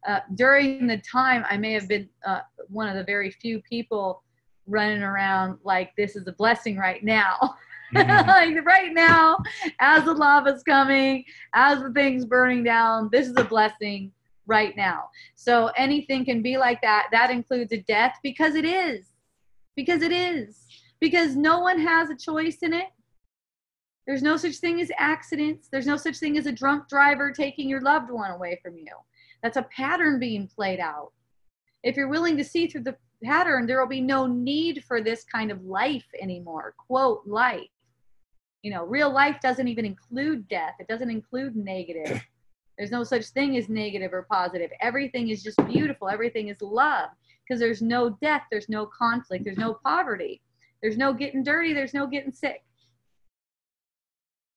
Speaker 1: Uh, during the time i may have been uh, one of the very few people running around like this is a blessing right now. Mm-hmm. [LAUGHS] like right now as the lava's coming as the thing's burning down this is a blessing right now. So anything can be like that. That includes a death because it is. Because it is because no one has a choice in it. There's no such thing as accidents. There's no such thing as a drunk driver taking your loved one away from you. That's a pattern being played out. If you're willing to see through the pattern, there will be no need for this kind of life anymore. Quote, life. You know, real life doesn't even include death, it doesn't include negative. [CLEARS THROAT] There's no such thing as negative or positive. Everything is just beautiful, everything is love because there's no death, there's no conflict, there's no poverty. There's no getting dirty. There's no getting sick.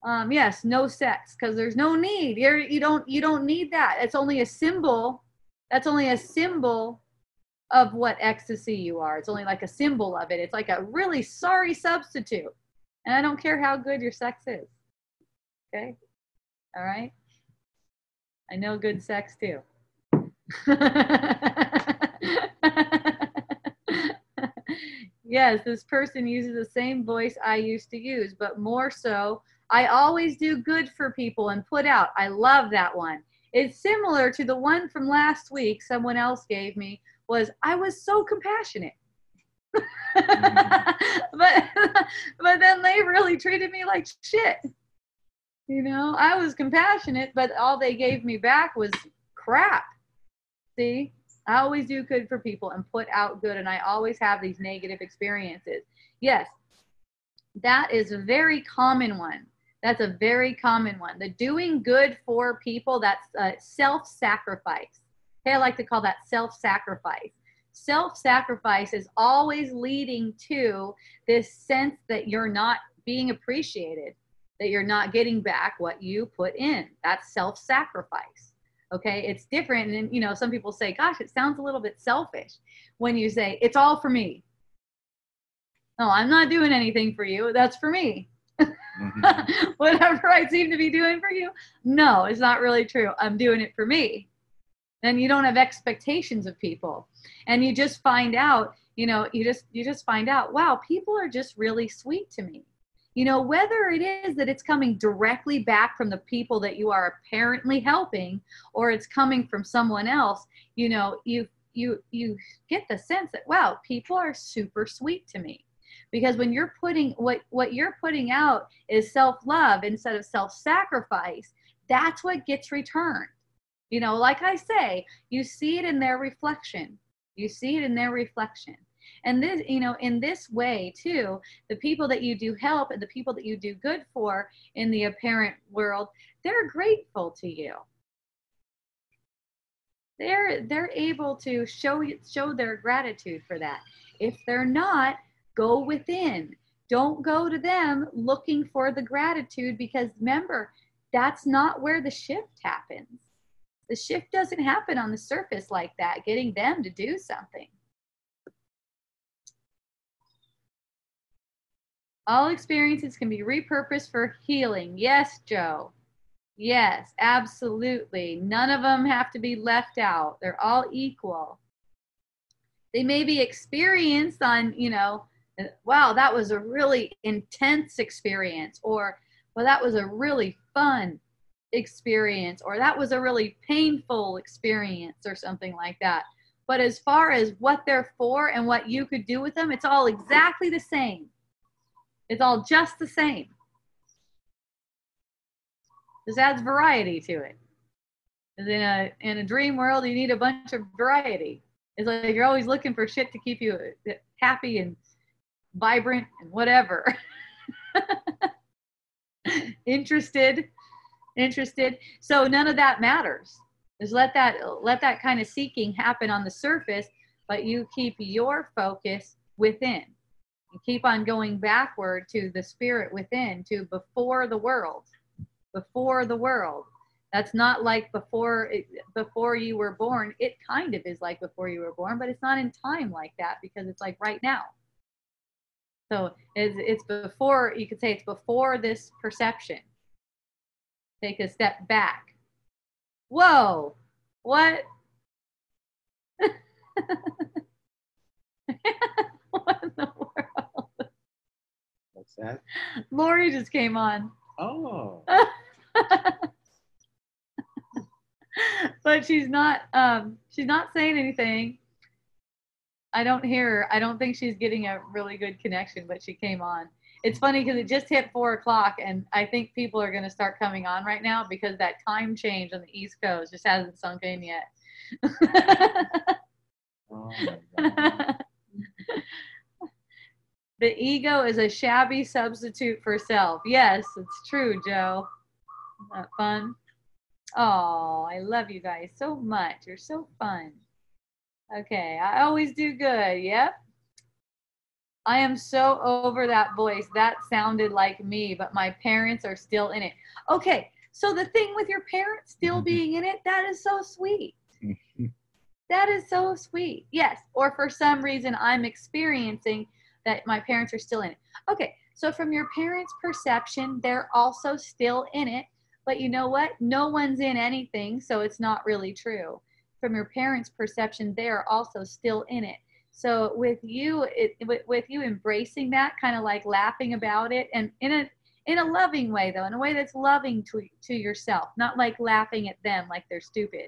Speaker 1: Um, yes, no sex because there's no need. You're, you don't you don't need that. It's only a symbol. That's only a symbol of what ecstasy you are. It's only like a symbol of it. It's like a really sorry substitute. And I don't care how good your sex is. Okay? All right? I know good sex too. [LAUGHS] yes, this person uses the same voice I used to use, but more so, I always do good for people and put out. I love that one. It's similar to the one from last week someone else gave me was I was so compassionate. mm-hmm. [LAUGHS] but [LAUGHS] but then they really treated me like shit. You know, I was compassionate, but all they gave me back was crap. See? I always do good for people and put out good, and I always have these negative experiences. Yes, that is a very common one. That's a very common one. The doing good for people, that's self sacrifice. Okay, I like to call that self sacrifice. Self sacrifice is always leading to this sense that you're not being appreciated, that you're not getting back what you put in. That's self sacrifice okay? It's different. And you know some people say gosh it sounds a little bit selfish when you say it's all for me. No i'm not doing anything for you. That's for me. Mm-hmm. [LAUGHS] whatever i seem to be doing for you. No it's not really true. I'm doing it for me. And you don't have expectations of people. And you just find out you know you just you just find out wow people are just really sweet to me you know whether it is that it's coming directly back from the people that you are apparently helping or it's coming from someone else you know you you you get the sense that wow people are super sweet to me. Because when you're putting what what you're putting out is self-love instead of self-sacrifice that's what gets returned. You know like i say you see it in their reflection. You see it in their reflection and this you know in this way too the people that you do help and the people that you do good for in the apparent world they're grateful to you. They're they're able to show show their gratitude for that. If they're not go within. Don't go to them looking for the gratitude because remember that's not where the shift happens. The shift doesn't happen on the surface like that getting them to do something all experiences can be repurposed for healing yes joe Yes, absolutely. None of them have to be left out. They're all equal. They may be experienced on, you know, uh, wow, that was a really intense experience, or well, that was a really fun experience, or that was a really painful experience, or something like that. But as far as what they're for and what you could do with them, it's all exactly the same. It's all just the same. This adds variety to it. In a in a dream world, you need a bunch of variety. It's like you're always looking for shit to keep you uh, happy and vibrant and whatever. [LAUGHS] interested, interested. So none of that matters. Just let that let that kind of seeking happen on the surface, but you keep your focus within. Keep on going backward to the spirit within, to before the world before the world. That's not like before before you were born. It kind of is like before you were born, but it's not in time like that because it's like right now. So it's, it's before you could say it's before this perception. Take a step back. Whoa, what [LAUGHS] in the world?
Speaker 3: What's that?
Speaker 1: Lori just came on.
Speaker 3: Oh. [LAUGHS]
Speaker 1: but she's not um she's not saying anything. I don't hear her. I don't think she's getting a really good connection, but she came on. It's funny because it just hit four o'clock, and I think people are going to start coming on right now because that time change on the East Coast just hasn't sunk in yet. [LAUGHS]
Speaker 3: oh [LAUGHS]
Speaker 1: the ego is a shabby substitute for self. Yes, it's true, Joe. Isn't that fun? Oh, I love you guys so much. You're so fun. Okay, I always do good. Yep. I am so over that voice. That sounded like me, but my parents are still in it. Okay, so the thing with your parents still mm-hmm. being in it, that is so sweet. that is so sweet. Yes, or for some reason I'm experiencing that my parents are still in it. Okay, so from your parents' perception, they're also still in it, but you know what? No one's in anything, so it's not really true. From your parents' perception, they are also still in it. So with you, it, with, with you embracing that, kind of like laughing about it, and in a in a loving way though, in a way that's loving to to yourself, not like laughing at them like they're stupid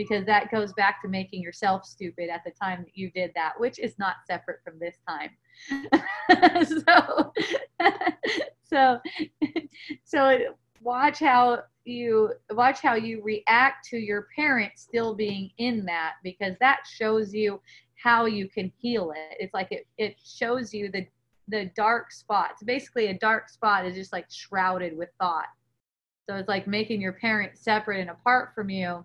Speaker 1: because that goes back to making yourself stupid at the time that you did that, which is not separate from this time. [LAUGHS] so, [LAUGHS] so, so watch how you watch how you react to your parents still being in that because that shows you how you can heal it. It's like it it shows you the the dark spots. Basically, a dark spot is just like shrouded with thought. So it's like making your parents separate and apart from you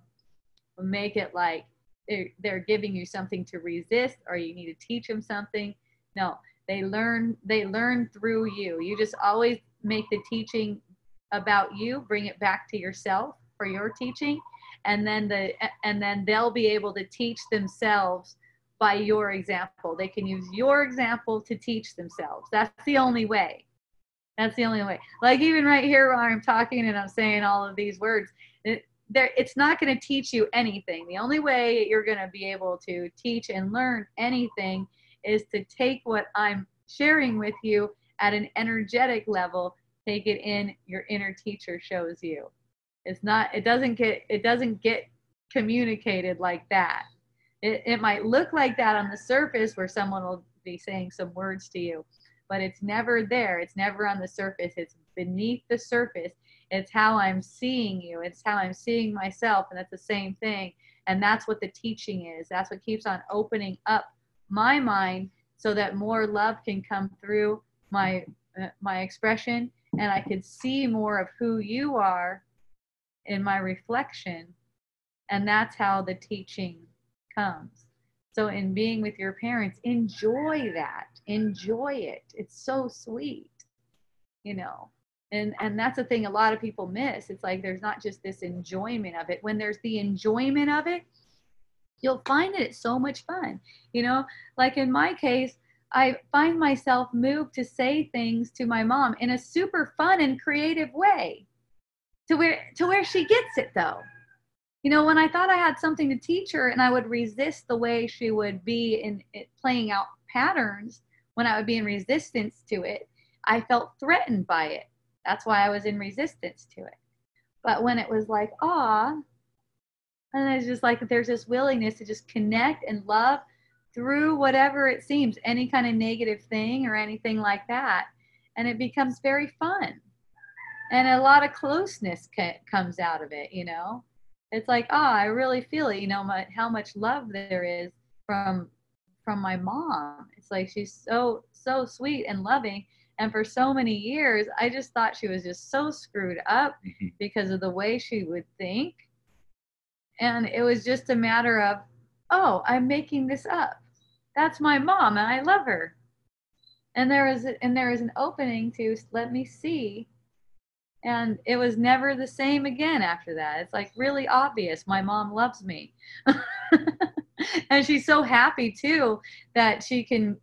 Speaker 1: make it like they're giving you something to resist or you need to teach them something. No they learn they learn through you. You just always make the teaching about you bring it back to yourself for your teaching and then the and then they'll be able to teach themselves by your example. They can use your example to teach themselves. That's the only way. That's the only way. Like even right here while i'm talking and i'm saying all of these words it, there it's not going to teach you anything the only way you're going to be able to teach and learn anything is to take what i'm sharing with you at an energetic level take it in your inner teacher shows you it's not it doesn't get it doesn't get communicated like that It, it might look like that on the surface where someone will be saying some words to you, but it's never there. It's never on the surface. It's beneath the surface. It's how I'm seeing you. It's how I'm seeing myself. And that's the same thing. And that's what the teaching is. That's what keeps on opening up my mind so that more love can come through my uh, my expression and I could see more of who you are in my reflection. And that's how the teaching comes. So, in being with your parents, enjoy that. Enjoy it. It's so sweet, you know. And, and that's the thing a lot of people miss. It's like there's not just this enjoyment of it. When there's the enjoyment of it, you'll find that it's so much fun. You know, like in my case, I find myself moved to say things to my mom in a super fun and creative way to where to where she gets it though you know when i thought i had something to teach her and i would resist the way she would be in it, playing out patterns when i would be in resistance to it i felt threatened by it that's why i was in resistance to it. But when it was like ah and it's just like there's this willingness to just connect and love through whatever it seems any kind of negative thing or anything like that. And it becomes very fun. And a lot of closeness ca- comes out of it you know? It's like oh i really feel it you know my, how much love there is from from my mom. It's like she's so so sweet and loving and for so many years i just thought she was just so screwed up
Speaker 3: Mm-hmm.
Speaker 1: because of the way she would think. And it was just a matter of oh i'm making this up. That's my mom and i love her. And there is and there is an opening to let me see. And it was never the same again after that. It's like really obvious my mom loves me. [LAUGHS] And she's so happy too that she can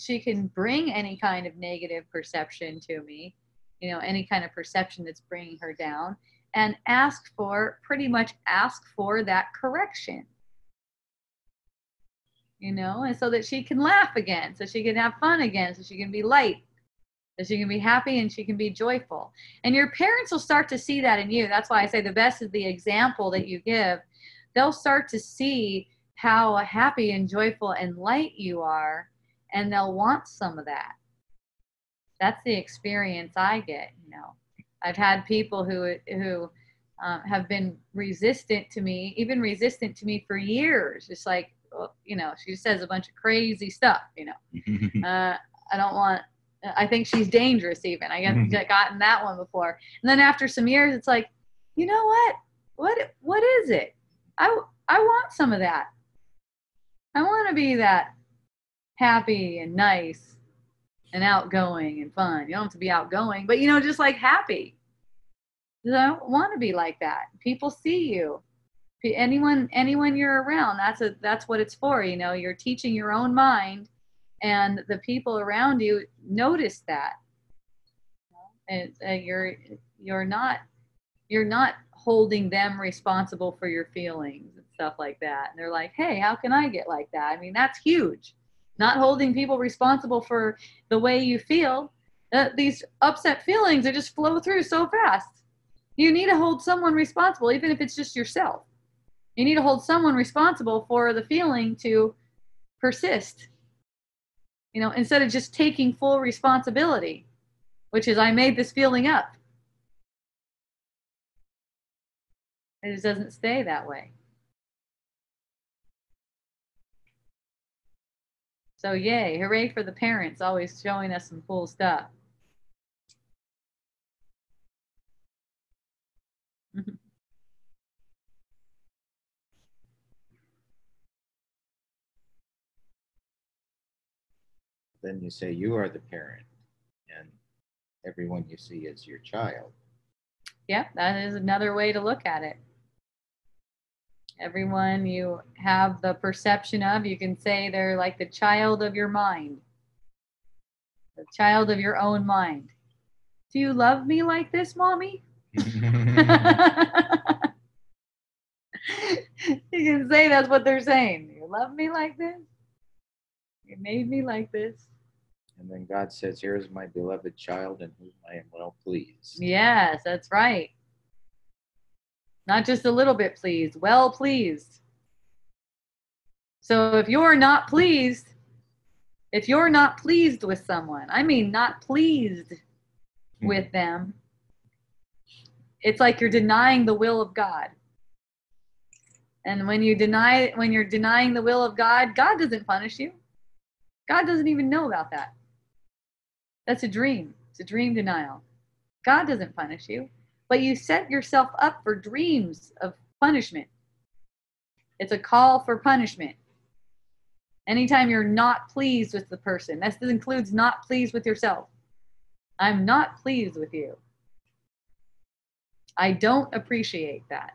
Speaker 1: she can bring any kind of negative perception to me you know any kind of perception that's bringing her down and ask for pretty much ask for that correction. You know and so that she can laugh again so she can have fun again so she can be light so she can be happy and she can be joyful. And your parents will start to see that in you. That's why i say the best is the example that you give. They'll start to see how happy and joyful and light you are and they'll want some of that. That's the experience i get you know. I've had people who who um, have been resistant to me even resistant to me for years. Just like you know she says a bunch of crazy stuff you know. [LAUGHS] Uh, i don't want i think she's dangerous even. I got gotten that one before. And then after some years it's like you know what? What what is it? I i want some of that. I want to be that happy and nice and outgoing and fun. You don't have to be outgoing but you know just like happy. i don't want to be like that. People see you. Anyone anyone you're around that's a that's what it's for you know? You're teaching your own mind and the people around you notice that. And uh, you're you're not you're not holding them responsible for your feelings and stuff like that. And they're like hey how can i get like that? I mean that's huge not holding people responsible for the way you feel uh, these upset feelings they just flow through so fast. You need to hold someone responsible even if it's just yourself. You need to hold someone responsible for the feeling to persist you know instead of just taking full responsibility which is i made this feeling up. It just doesn't stay that way so yay hooray for the parents always showing us some cool stuff. [LAUGHS]
Speaker 3: Then you say you are the parent and everyone you see is your child.
Speaker 1: Yeah that is another way to look at it everyone you have the perception of you can say they're like the child of your mind. The child of your own mind. Do you love me like this mommy? [LAUGHS] You can say that's what they're saying. You love me like this? You made me like this?
Speaker 3: And then god says here's my beloved child in whom i am well pleased.
Speaker 1: Yes that's right not just a little bit pleased well pleased So if you're not pleased, if you're not pleased with someone, I mean not pleased hmm. with them, it's like you're denying the will of God. And when you deny when you're denying the will of God, God doesn't punish you. God doesn't even know about that. That's a dream. It's a dream denial. God doesn't punish you, but you set yourself up for dreams of punishment. It's a call for punishment. Anytime you're not pleased with the person, this includes not pleased with yourself. I'm not pleased with you. I don't appreciate that.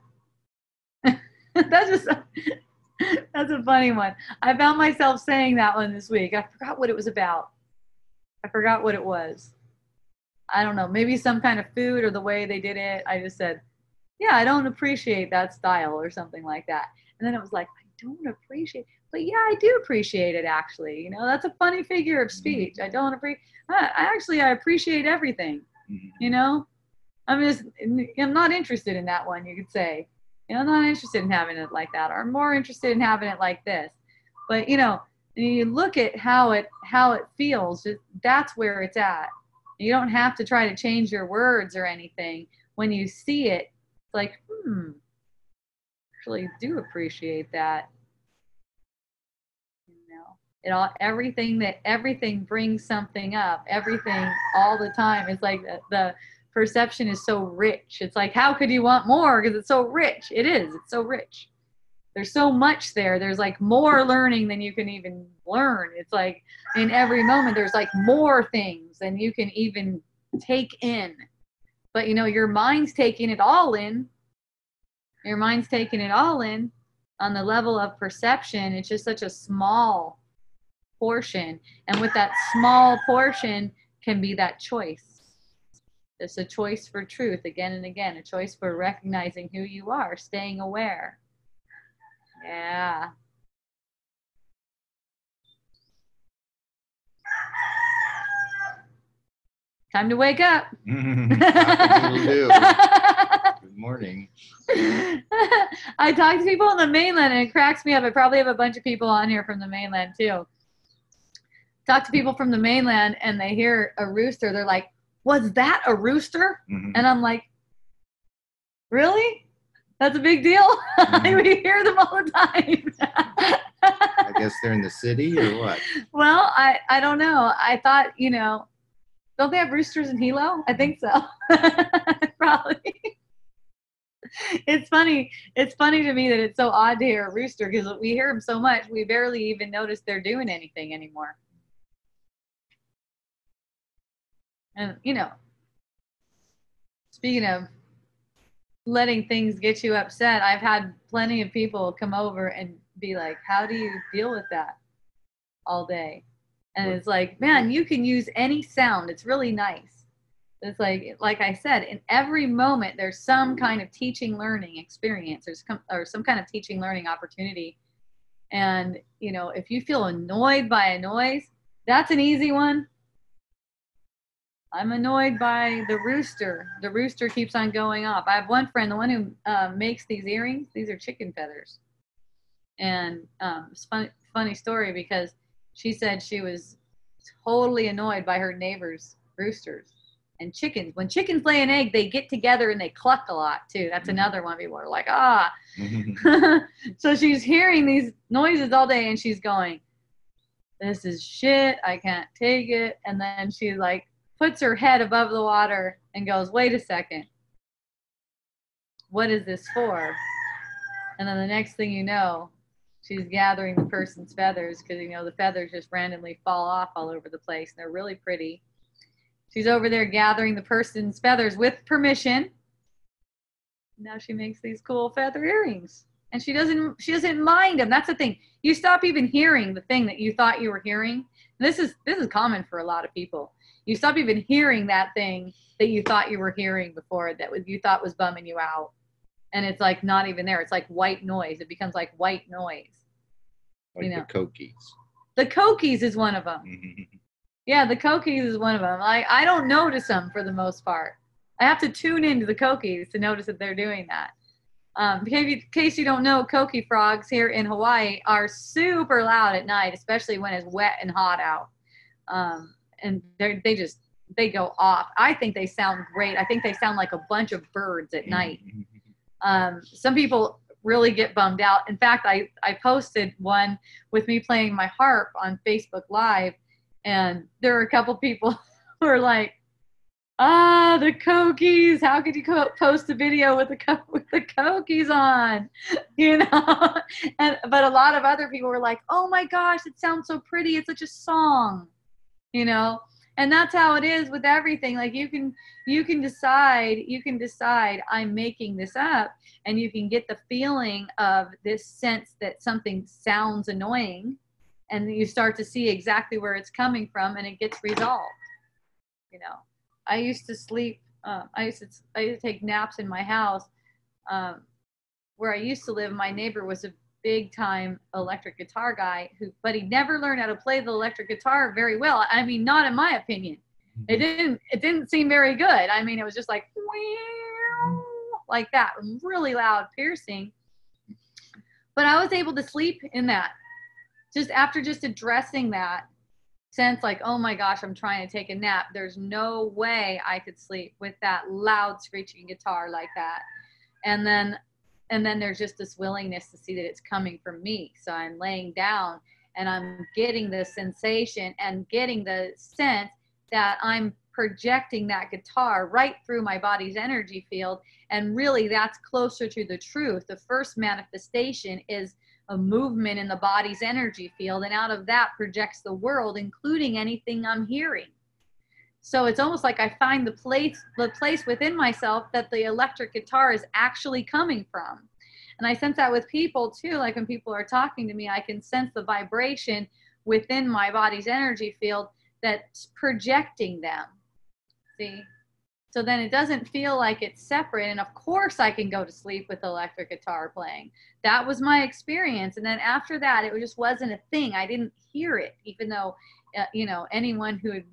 Speaker 1: [LAUGHS] that's just [LAUGHS] that's a funny one. I found myself saying that one this week. I forgot what it was about. I forgot what it was. I don't know, maybe some kind of food or the way they did it. I just said, yeah, I don't appreciate that style or something like that. And then it was like, I don't appreciate, but yeah, I do appreciate it actually. You know, that's a funny figure of mm-hmm. speech. I don't appreciate, I actually, I appreciate everything, mm-hmm. you know? I'm just, I'm not interested in that one, you could say. You know, I'm not interested in having it like that, or I'm more interested in having it like this. But, you know, you look at how it how it feels, that's where it's at. You don't have to try to change your words or anything. When you see it, it's like, hmm, actually do appreciate that. You know, it all everything that everything brings something up. Everything all the time. It's like the, the perception is so rich. It's like, how could you want more? Because it's so rich. It is. It's so rich. There's so much there. There's like more learning than you can even learn. It's like in every moment, there's like more things than you can even take in. But you know, your mind's taking it all in. Your mind's taking it all in on the level of perception. It's just such a small portion. And with that small portion can be that choice it's a choice for truth again and again, a choice for recognizing who you are, staying aware. Yeah. Time to wake up. [LAUGHS]
Speaker 3: Good morning.
Speaker 1: I talk to people on the mainland and it cracks me up. I probably have a bunch of people on here from the mainland too. Talk to people from the mainland and they hear a rooster, they're like, was that a rooster?
Speaker 3: Mhm.
Speaker 1: And I'm like, really? That's a big deal? [LAUGHS]
Speaker 3: Mhm.
Speaker 1: we hear them all the time.
Speaker 3: I guess they're in the city or what? [LAUGHS]
Speaker 1: well, I, I don't know. I thought, you know, don't they have roosters in Hilo? I think so. [LAUGHS] Probably. It's funny. It's funny to me that it's so odd to hear a rooster because we hear them so much, we barely even notice they're doing anything anymore. And, you know, speaking of letting things get you upset, I've had plenty of people come over and be like, How do you deal with that all day? And it's like, man, you can use any sound. It's really nice. It's like, like I said, in every moment, there's some kind of teaching, learning experience. There's com- or some kind of teaching, learning opportunity. And you know, if you feel annoyed by a noise, that's an easy one. I'm annoyed by the rooster. The rooster keeps on going off. I have one friend, the one who uh, makes these earrings. These are chicken feathers, and um, it's funny, funny story because she said she was totally annoyed by her neighbors' roosters and chickens. When chickens lay an egg, they get together and they cluck a lot too. That's another one. People are like, ah. [LAUGHS] [LAUGHS] so she's hearing these noises all day, and she's going, "This is shit. I can't take it." And then she's like puts her head above the water and goes, wait a second. What is this for? And then the next thing you know, she's gathering the person's feathers because, you know, the feathers just randomly fall off all over the place. And they're really pretty. She's over there gathering the person's feathers with permission. Now she makes these cool feather earrings. And she doesn't she doesn't mind them. That's the thing. You stop even hearing the thing that you thought you were hearing. This is this is common for a lot of people you stop even hearing that thing that you thought you were hearing before that you thought was bumming you out. And it's like not even there. It's like white noise. It becomes like white noise.
Speaker 3: Like
Speaker 1: You know.
Speaker 3: the Coquis.
Speaker 1: the coquis is one of them yeah the coquis is one of them like i don't notice them for the most part. I have to tune into the coquis to notice that they're doing that. Um, in case you don't know, coqui frogs here in Hawaii are super loud at night, especially when it's wet and hot out. Um, and they they just they go off. I think they sound great. I think they sound like a bunch of birds at night. Um, some people really get bummed out. In fact, I I posted one with me playing my harp on Facebook Live, and there were a couple people [LAUGHS] who were like, ah, the Coquis. How could you co- post a video with the co- [LAUGHS] with the Coquis on? [LAUGHS] You know, and but a lot of other people were like, oh my gosh, it sounds so pretty. It's such a song, you know. And that's how it is with everything. Like you can you can decide you can decide I'm making this up, and you can get the feeling of this sense that something sounds annoying, and you start to see exactly where it's coming from, and it gets resolved. You know. I used to sleep. Uh, I used to I used to take naps in my house. Um, where I used to live, my neighbor was a big time electric guitar guy who, but he never learned how to play the electric guitar very well. I mean, not in my opinion. Mm-hmm. It didn't. It didn't seem very good. I mean, it was just like like that, really loud, piercing. But I was able to sleep in that, just after just addressing that sense like, oh my gosh, I'm trying to take a nap. There's no way I could sleep with that loud screeching guitar like that. And then and then there's just this willingness to see that it's coming from me. So I'm laying down and I'm getting the sensation and getting the sense that I'm projecting that guitar right through my body's energy field. And really, that's closer to the truth. The first manifestation is a movement in the body's energy field and out of that projects the world including anything i'm hearing so it's almost like i find the place the place within myself that the electric guitar is actually coming from and i sense that with people too like when people are talking to me i can sense the vibration within my body's energy field that's projecting them see so then it doesn't feel like it's separate. And of course, I can go to sleep with electric guitar playing. That was my experience. And then after that, it just wasn't a thing. I didn't hear it, even though, uh, you know, anyone who would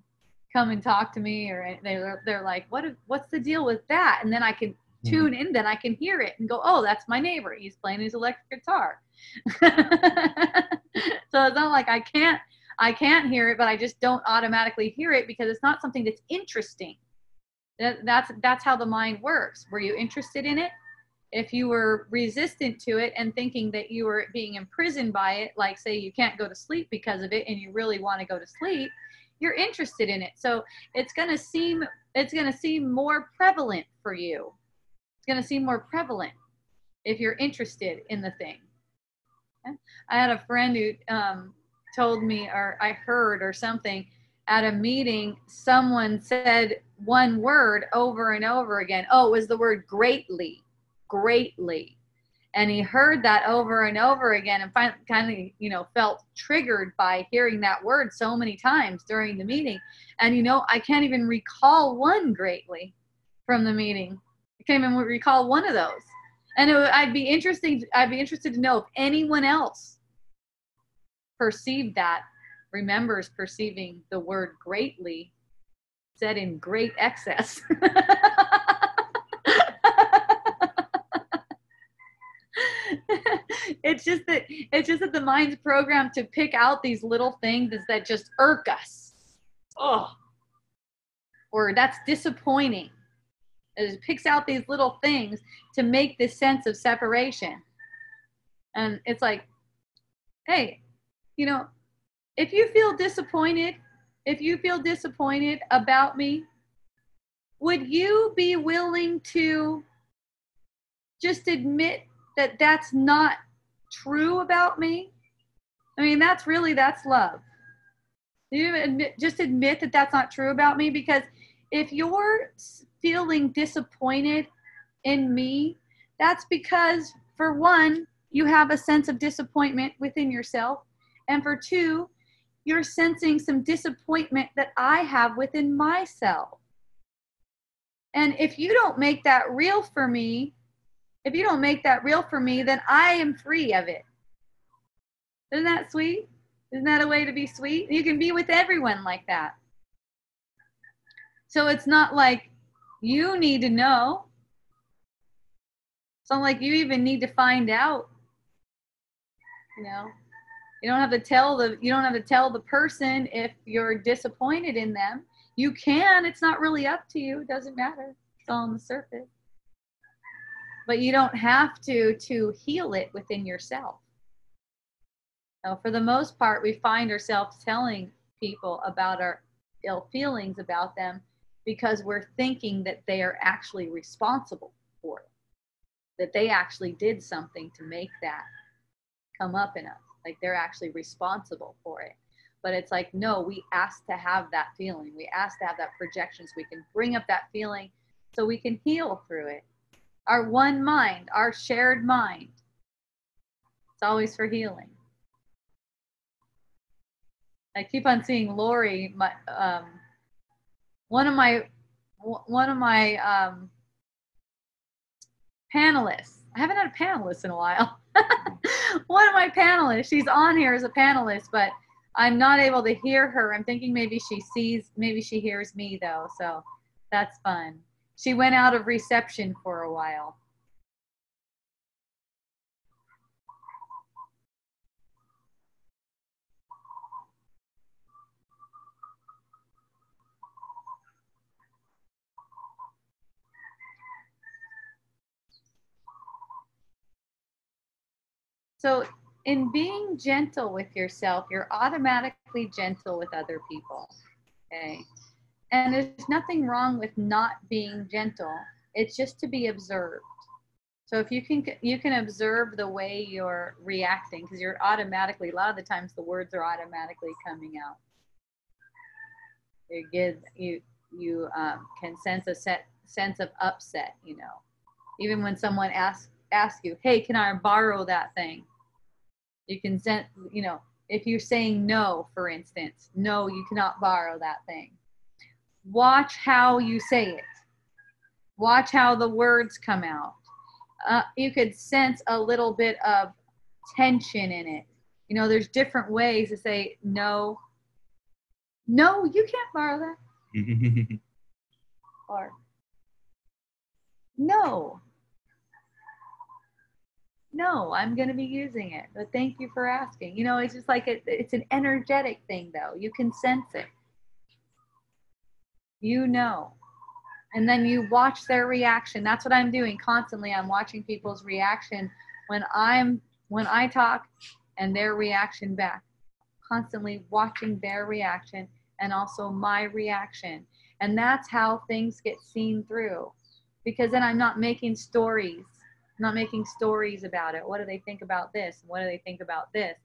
Speaker 1: come and talk to me or they're, they're like, what, what's the deal with that? And then I can hmm. tune in, then I can hear it and go, oh, that's my neighbor. He's playing his electric guitar. [LAUGHS] so it's not like I can't, I can't hear it, but I just don't automatically hear it because it's not something that's interesting that, that's that's how the mind works. Were you interested in it? If you were resistant to it and thinking that you were being imprisoned by it, like say you can't go to sleep because of it and you really want to go to sleep, you're interested in it. So it's going to seem it's going to seem more prevalent for you. It's going to seem more prevalent if you're interested in the thing. I had a friend who um, told me, or I heard, or something at a meeting, someone said one word over and over again. Oh, it was the word greatly, greatly. And he heard that over and over again and finally kind of, you know, felt triggered by hearing that word so many times during the meeting. And, you know, I can't even recall one greatly from the meeting. I can't even recall one of those. And it, I'd be interesting. I'd be interested to know if anyone else perceived that remembers perceiving the word greatly said in great excess. [LAUGHS] it's just that it's just that the mind's programmed to pick out these little things that just irk us. Oh, or that's disappointing. It picks out these little things to make this sense of separation. And it's like, hey, you know, if you feel disappointed, if you feel disappointed about me, would you be willing to just admit that that's not true about me? I mean, that's really that's love. You admit, just admit that that's not true about me because if you're feeling disappointed in me, that's because for one, you have a sense of disappointment within yourself, and for two, you're sensing some disappointment that I have within myself. And if you don't make that real for me, if you don't make that real for me, then I am free of it. Isn't that sweet? Isn't that a way to be sweet? You can be with everyone like that. So it's not like you need to know. So I'm like, you even need to find out. You know, you don't have to tell the you don't have to tell the person if you're disappointed in them. You can. It's not really up to you. It doesn't matter. It's all on the surface. But you don't have to to heal it within yourself. Now, for the most part, we find ourselves telling people about our ill feelings about them because we're thinking that they are actually responsible for it, that they actually did something to make that come up in us, like they're actually responsible for it. But it's like, no, we ask to have that feeling. We ask to have that projection so we can bring up that feeling so we can heal through it. Our one mind, our shared mind, it's always for healing. I keep on seeing Lori, my um, one of my one of my um, panelists. I haven't had a panelist in a while. [LAUGHS] one of my panelists. She's on here as a panelist, but I'm not able to hear her. I'm thinking maybe she sees, maybe she hears me though. So that's fun. She went out of reception for a while. So, in being gentle with yourself, you're automatically gentle with other people. Okay. And there's nothing wrong with not being gentle. It's just to be observed. So if you can you can observe the way you're reacting because you're automatically a lot of the times the words are automatically coming out. You get you you um, can sense a set sense of upset. You know, even when someone asks asks you, "Hey, can I borrow that thing?" You can send, you know, if you're saying no, for instance, no, you cannot borrow that thing. Watch how you say it. Watch how the words come out. Uh, you could sense a little bit of tension in it. You know, there's different ways to say no. No, you can't borrow that. [LAUGHS] or no, no, I'm going to be using it. But thank you for asking. You know, it's just like it, it's an energetic thing, though. You can sense it. You know. And then you watch their reaction. That's what I'm doing constantly. I'm watching people's reaction when I'm when I talk and their reaction back. Constantly watching their reaction and also my reaction. And that's how things get seen through. Because then I'm not making stories not making stories about it. What do they think about this? What do they think about this?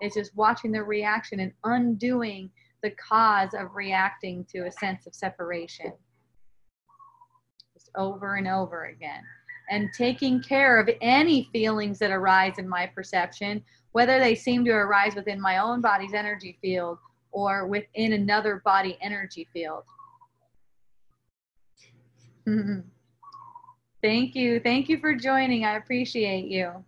Speaker 1: It's just watching their reaction and undoing the cause of reacting to a sense of separation. Just over and over again. And taking care of any feelings that arise in my perception, whether they seem to arise within my own body's energy field or within another body energy field. [LAUGHS] Thank you. Thank you for joining. I appreciate you.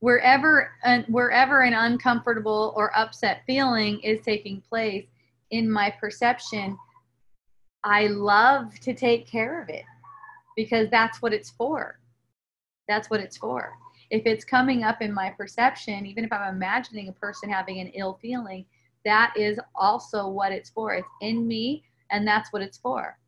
Speaker 1: Wherever, uh, wherever an uncomfortable or upset feeling is taking place in my perception, I love to take care of it because that's what it's for. That's what it's for. If it's coming up in my perception, even if I'm imagining a person having an ill feeling, that is also what it's for. It's in me, and that's what it's for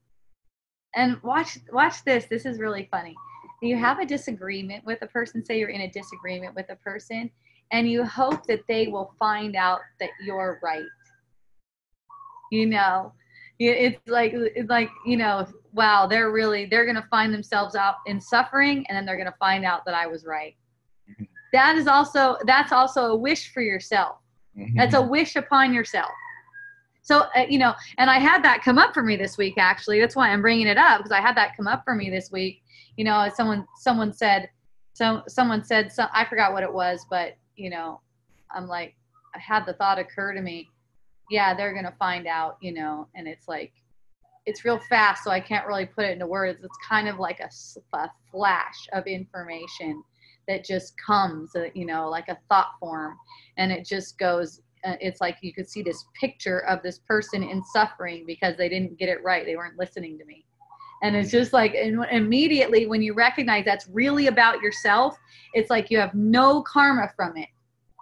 Speaker 1: and watch watch this this is really funny you have a disagreement with a person say you're in a disagreement with a person and you hope that they will find out that you're right you know it's like it's like you know wow they're really they're gonna find themselves out in suffering and then they're gonna find out that i was right mm-hmm. that is also that's also a wish for yourself mm-hmm. that's a wish upon yourself so, uh, you know, and I had that come up for me this week, actually. That's why I'm bringing it up because I had that come up for me this week. You know, someone, someone said, so someone said, so I forgot what it was, but, you know, I'm like, I had the thought occur to me, yeah, they're to find out, you know, and it's like, it's real fast, so I can't really put it into words. It's kind of like a, a flash of information that just comes, uh, you know, like a thought form, and it just goes uh, it's like you could see this picture of this person in suffering because they didn't get it right. They weren't listening to me. And it's mm-hmm. just like and immediately when you recognize that's really about yourself, it's like you have no karma from it.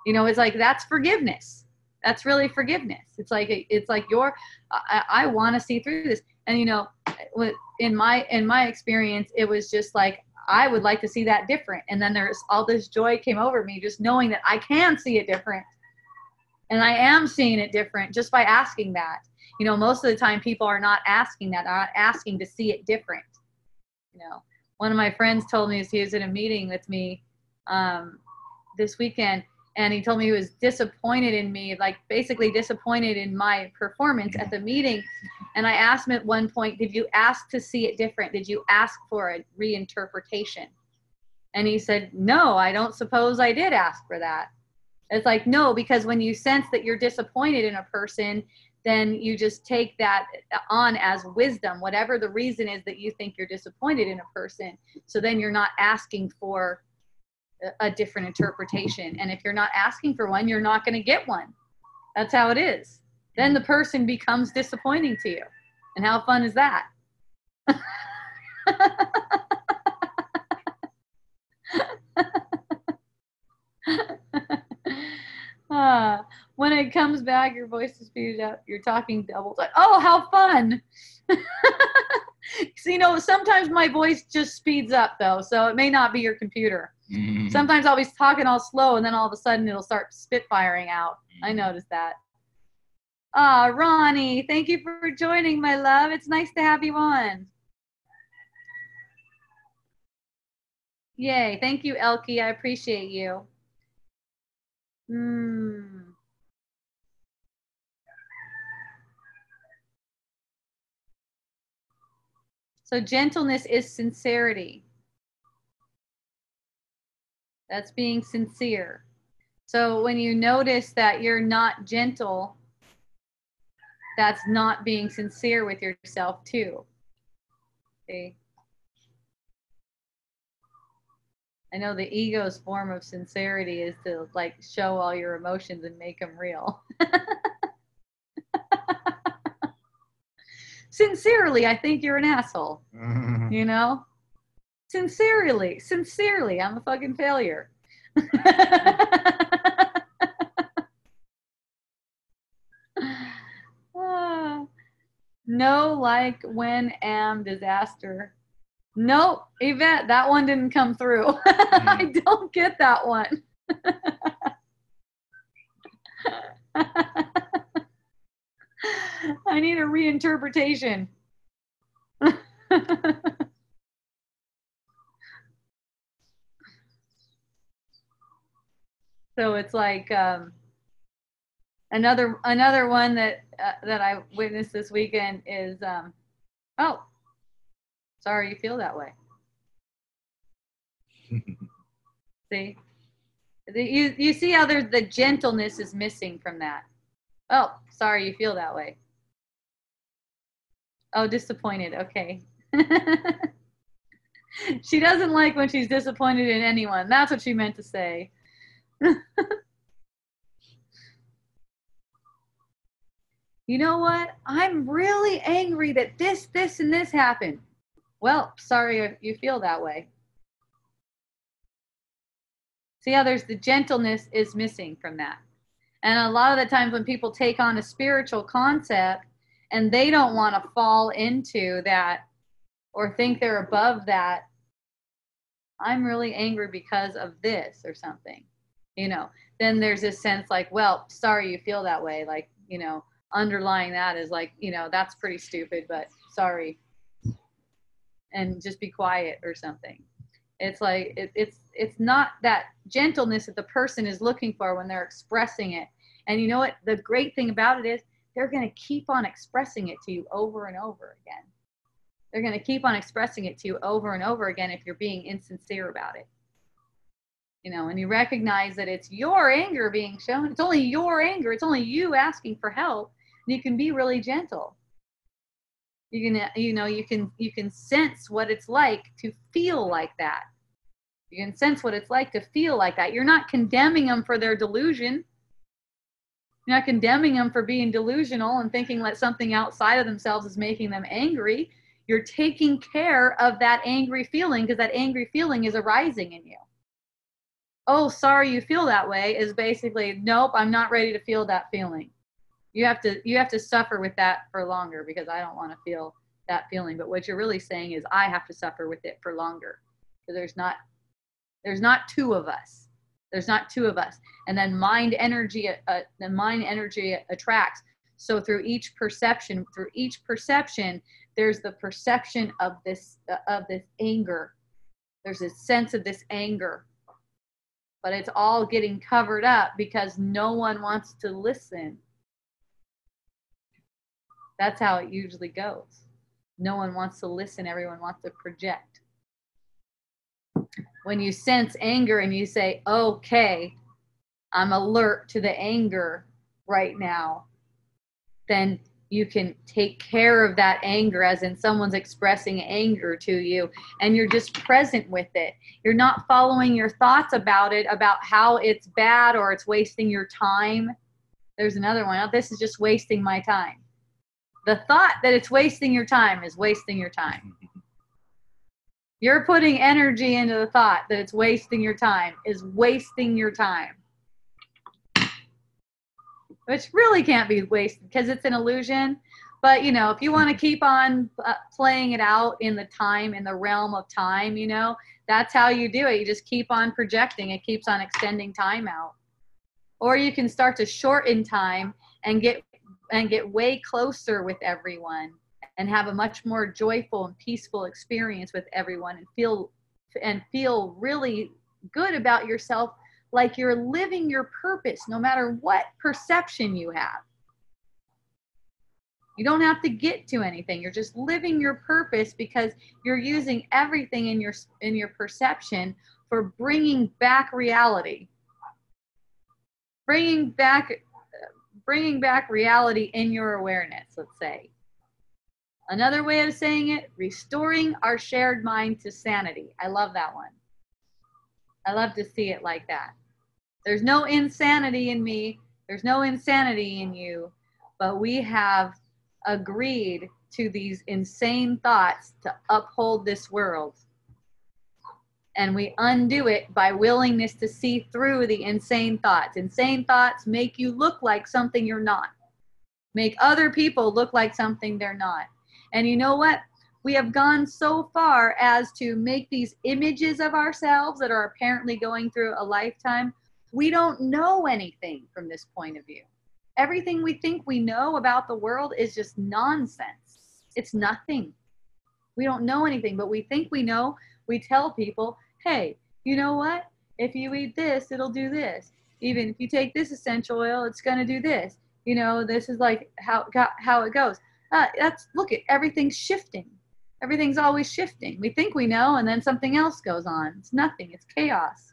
Speaker 1: You know, it's like that's forgiveness. That's really forgiveness. It's like it's like your I, I want to see through this. And you know, in my in my experience, it was just like I would like to see that different. And then there's all this joy came over me just knowing that I can see it different. And I am seeing it different just by asking that. You know, most of the time people are not asking that, are not asking to see it different. You know, one of my friends told me he was in a meeting with me um, this weekend, and he told me he was disappointed in me, like basically disappointed in my performance at the meeting. And I asked him at one point, Did you ask to see it different? Did you ask for a reinterpretation? And he said, No, I don't suppose I did ask for that. It's like, no, because when you sense that you're disappointed in a person, then you just take that on as wisdom, whatever the reason is that you think you're disappointed in a person. So then you're not asking for a different interpretation. And if you're not asking for one, you're not going to get one. That's how it is. Then the person becomes disappointing to you. And how fun is that? uh, [LAUGHS] when it comes back, your voice is speeded up. You're talking double. Oh, how fun! [LAUGHS] so, you know, sometimes my voice just speeds up though, so it may not be your computer. Mm-hmm. Sometimes I'll be talking all slow, and then all of a sudden it'll start spitfiring out. Mm-hmm. I noticed that. Ah, Ronnie, thank you for joining, my love. It's nice to have you on. Yay. Thank you, Elkie. I appreciate you. Hmm. So gentleness is sincerity. That's being sincere. So when you notice that you're not gentle, that's not being sincere with yourself too. See? I know the ego's form of sincerity is to like show all your emotions and make them real. [LAUGHS] Sincerely, I think you're an asshole. Mm-hmm. You know? Sincerely, sincerely, I'm a fucking failure. [LAUGHS] no, like when am disaster. Nope, Yvette, that one didn't come through. [LAUGHS] Mm. I don't get that one. [LAUGHS] [LAUGHS] I need a reinterpretation. [LAUGHS] so it's like um, another another one that uh, that I witnessed this weekend is um, oh sorry you feel that way. [LAUGHS] See? The, you you see how there's the gentleness is missing from that. Oh sorry you feel that way oh disappointed okay [LAUGHS] she doesn't like when she's disappointed in anyone that's what she meant to say [LAUGHS] you know what? I'm really angry that this, this, and this happened. Well, sorry you feel that way. See how there's the gentleness is missing from that. And a lot of the times when people take on a spiritual concept and they don't want to fall into that or think they're above that, I'm really angry because of this or something you know? Then there's this sense like well sorry you feel that way like you know underlying that is like you know that's pretty stupid but sorry. And just be quiet or something. It's like it, it's it's not that gentleness that the person is looking for when they're expressing it. And you know what? The great thing about it is they're going to keep on expressing it to you over and over again they're going to keep on expressing it to you over and over again if you're being insincere about it you know, and you recognize that it's your anger being shown. It's only your anger. It's only you asking for help. And you can be really gentle. You can, you know, you can, you can sense what it's like to feel like that. You can sense what it's like to feel like that. You're not condemning them for their delusion. You're not condemning them for being delusional and thinking that something outside of themselves is making them angry. you're taking care of that angry feeling because that angry feeling is arising in you. Oh, sorry you feel that way is basically nope, I'm not ready to feel that feeling. You have to you have to suffer with that for longer because I don't want to feel that feeling. But what you're really saying is I have to suffer with it for longer. Because there's not there's not two of us. There's not two of us. And then mind energy uh, the mind energy attracts. So through each perception, through each perception, there's the perception of this uh, of this anger. There's a sense of this anger. But it's all getting covered up because no one wants to listen. That's how it usually goes. No one wants to listen, everyone wants to project. When you sense anger and you say, okay, I'm alert to the anger right now, then you can take care of that anger as in someone's expressing anger to you and you're just present with it. You're not following your thoughts about it about how it's bad or it's wasting your time. There's another one. Oh, this is just wasting my time. The thought that it's wasting your time is wasting your time [LAUGHS] you're putting energy into the thought that it's wasting your time is wasting your time which really can't be wasted because it's an illusion. But you know, if you want to keep on uh, playing it out in the time, in the realm of time, you know, that's how you do it. You just keep on projecting. It keeps on extending time out. Or you can start to shorten time and get and get way closer with everyone and have a much more joyful and peaceful experience with everyone and feel and feel really good about yourself like you're living your purpose no matter what perception you have. You don't have to get to anything. You're just living your purpose because you're using everything in your in your perception for bringing back reality. Bringing back bringing back reality in your awareness, let's say. Another way of saying it, restoring our shared mind to sanity. I love that one. I love to see it like that. There's no insanity in me, there's no insanity in you, but we have agreed to these insane thoughts to uphold this world. And we undo it by willingness to see through the insane thoughts. Insane thoughts make you look like something you're not, make other people look like something they're not. And you know what? We have gone so far as to make these images of ourselves that are apparently going through a lifetime we don't know anything from this point of view. Everything we think we know about the world is just nonsense. It's nothing. We don't know anything, but we think we know. We tell people, hey, you know what? If you eat this, it'll do this. Even if you take this essential oil, it's going to do this. You know, this is like how how it goes. Uh, that's look at everything's shifting. Everything's always shifting. We think we know, and then something else goes on. It's nothing. It's chaos.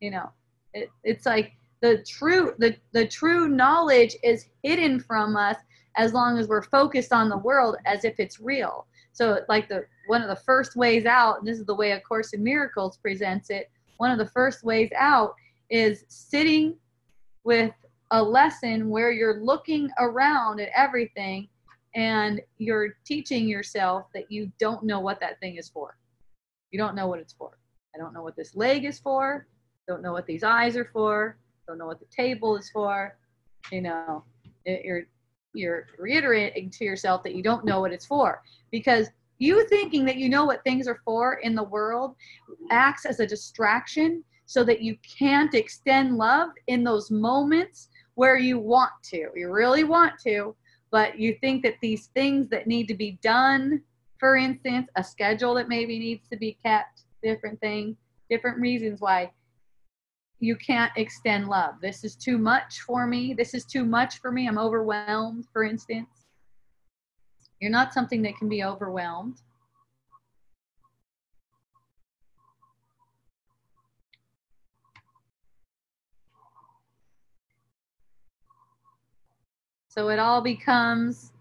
Speaker 1: You know, it, it's like the true the, the true knowledge is hidden from us as long as we're focused on the world as if it's real. So like the one of the first ways out, and this is the way A Course in Miracles presents it, one of the first ways out is sitting with a lesson where you're looking around at everything and you're teaching yourself that you don't know what that thing is for. You don't know what it's for. I don't know what this leg is for don't know what these eyes are for, don't know what the table is for. You know, you're you're reiterating to yourself that you don't know what it's for because you thinking that you know what things are for in the world acts as a distraction so that you can't extend love in those moments where you want to. You really want to, but you think that these things that need to be done, for instance, a schedule that maybe needs to be kept, different thing, different reasons why you can't extend love. This is too much for me. This is too much for me. I'm overwhelmed, for instance. You're not something that can be overwhelmed. So it all becomes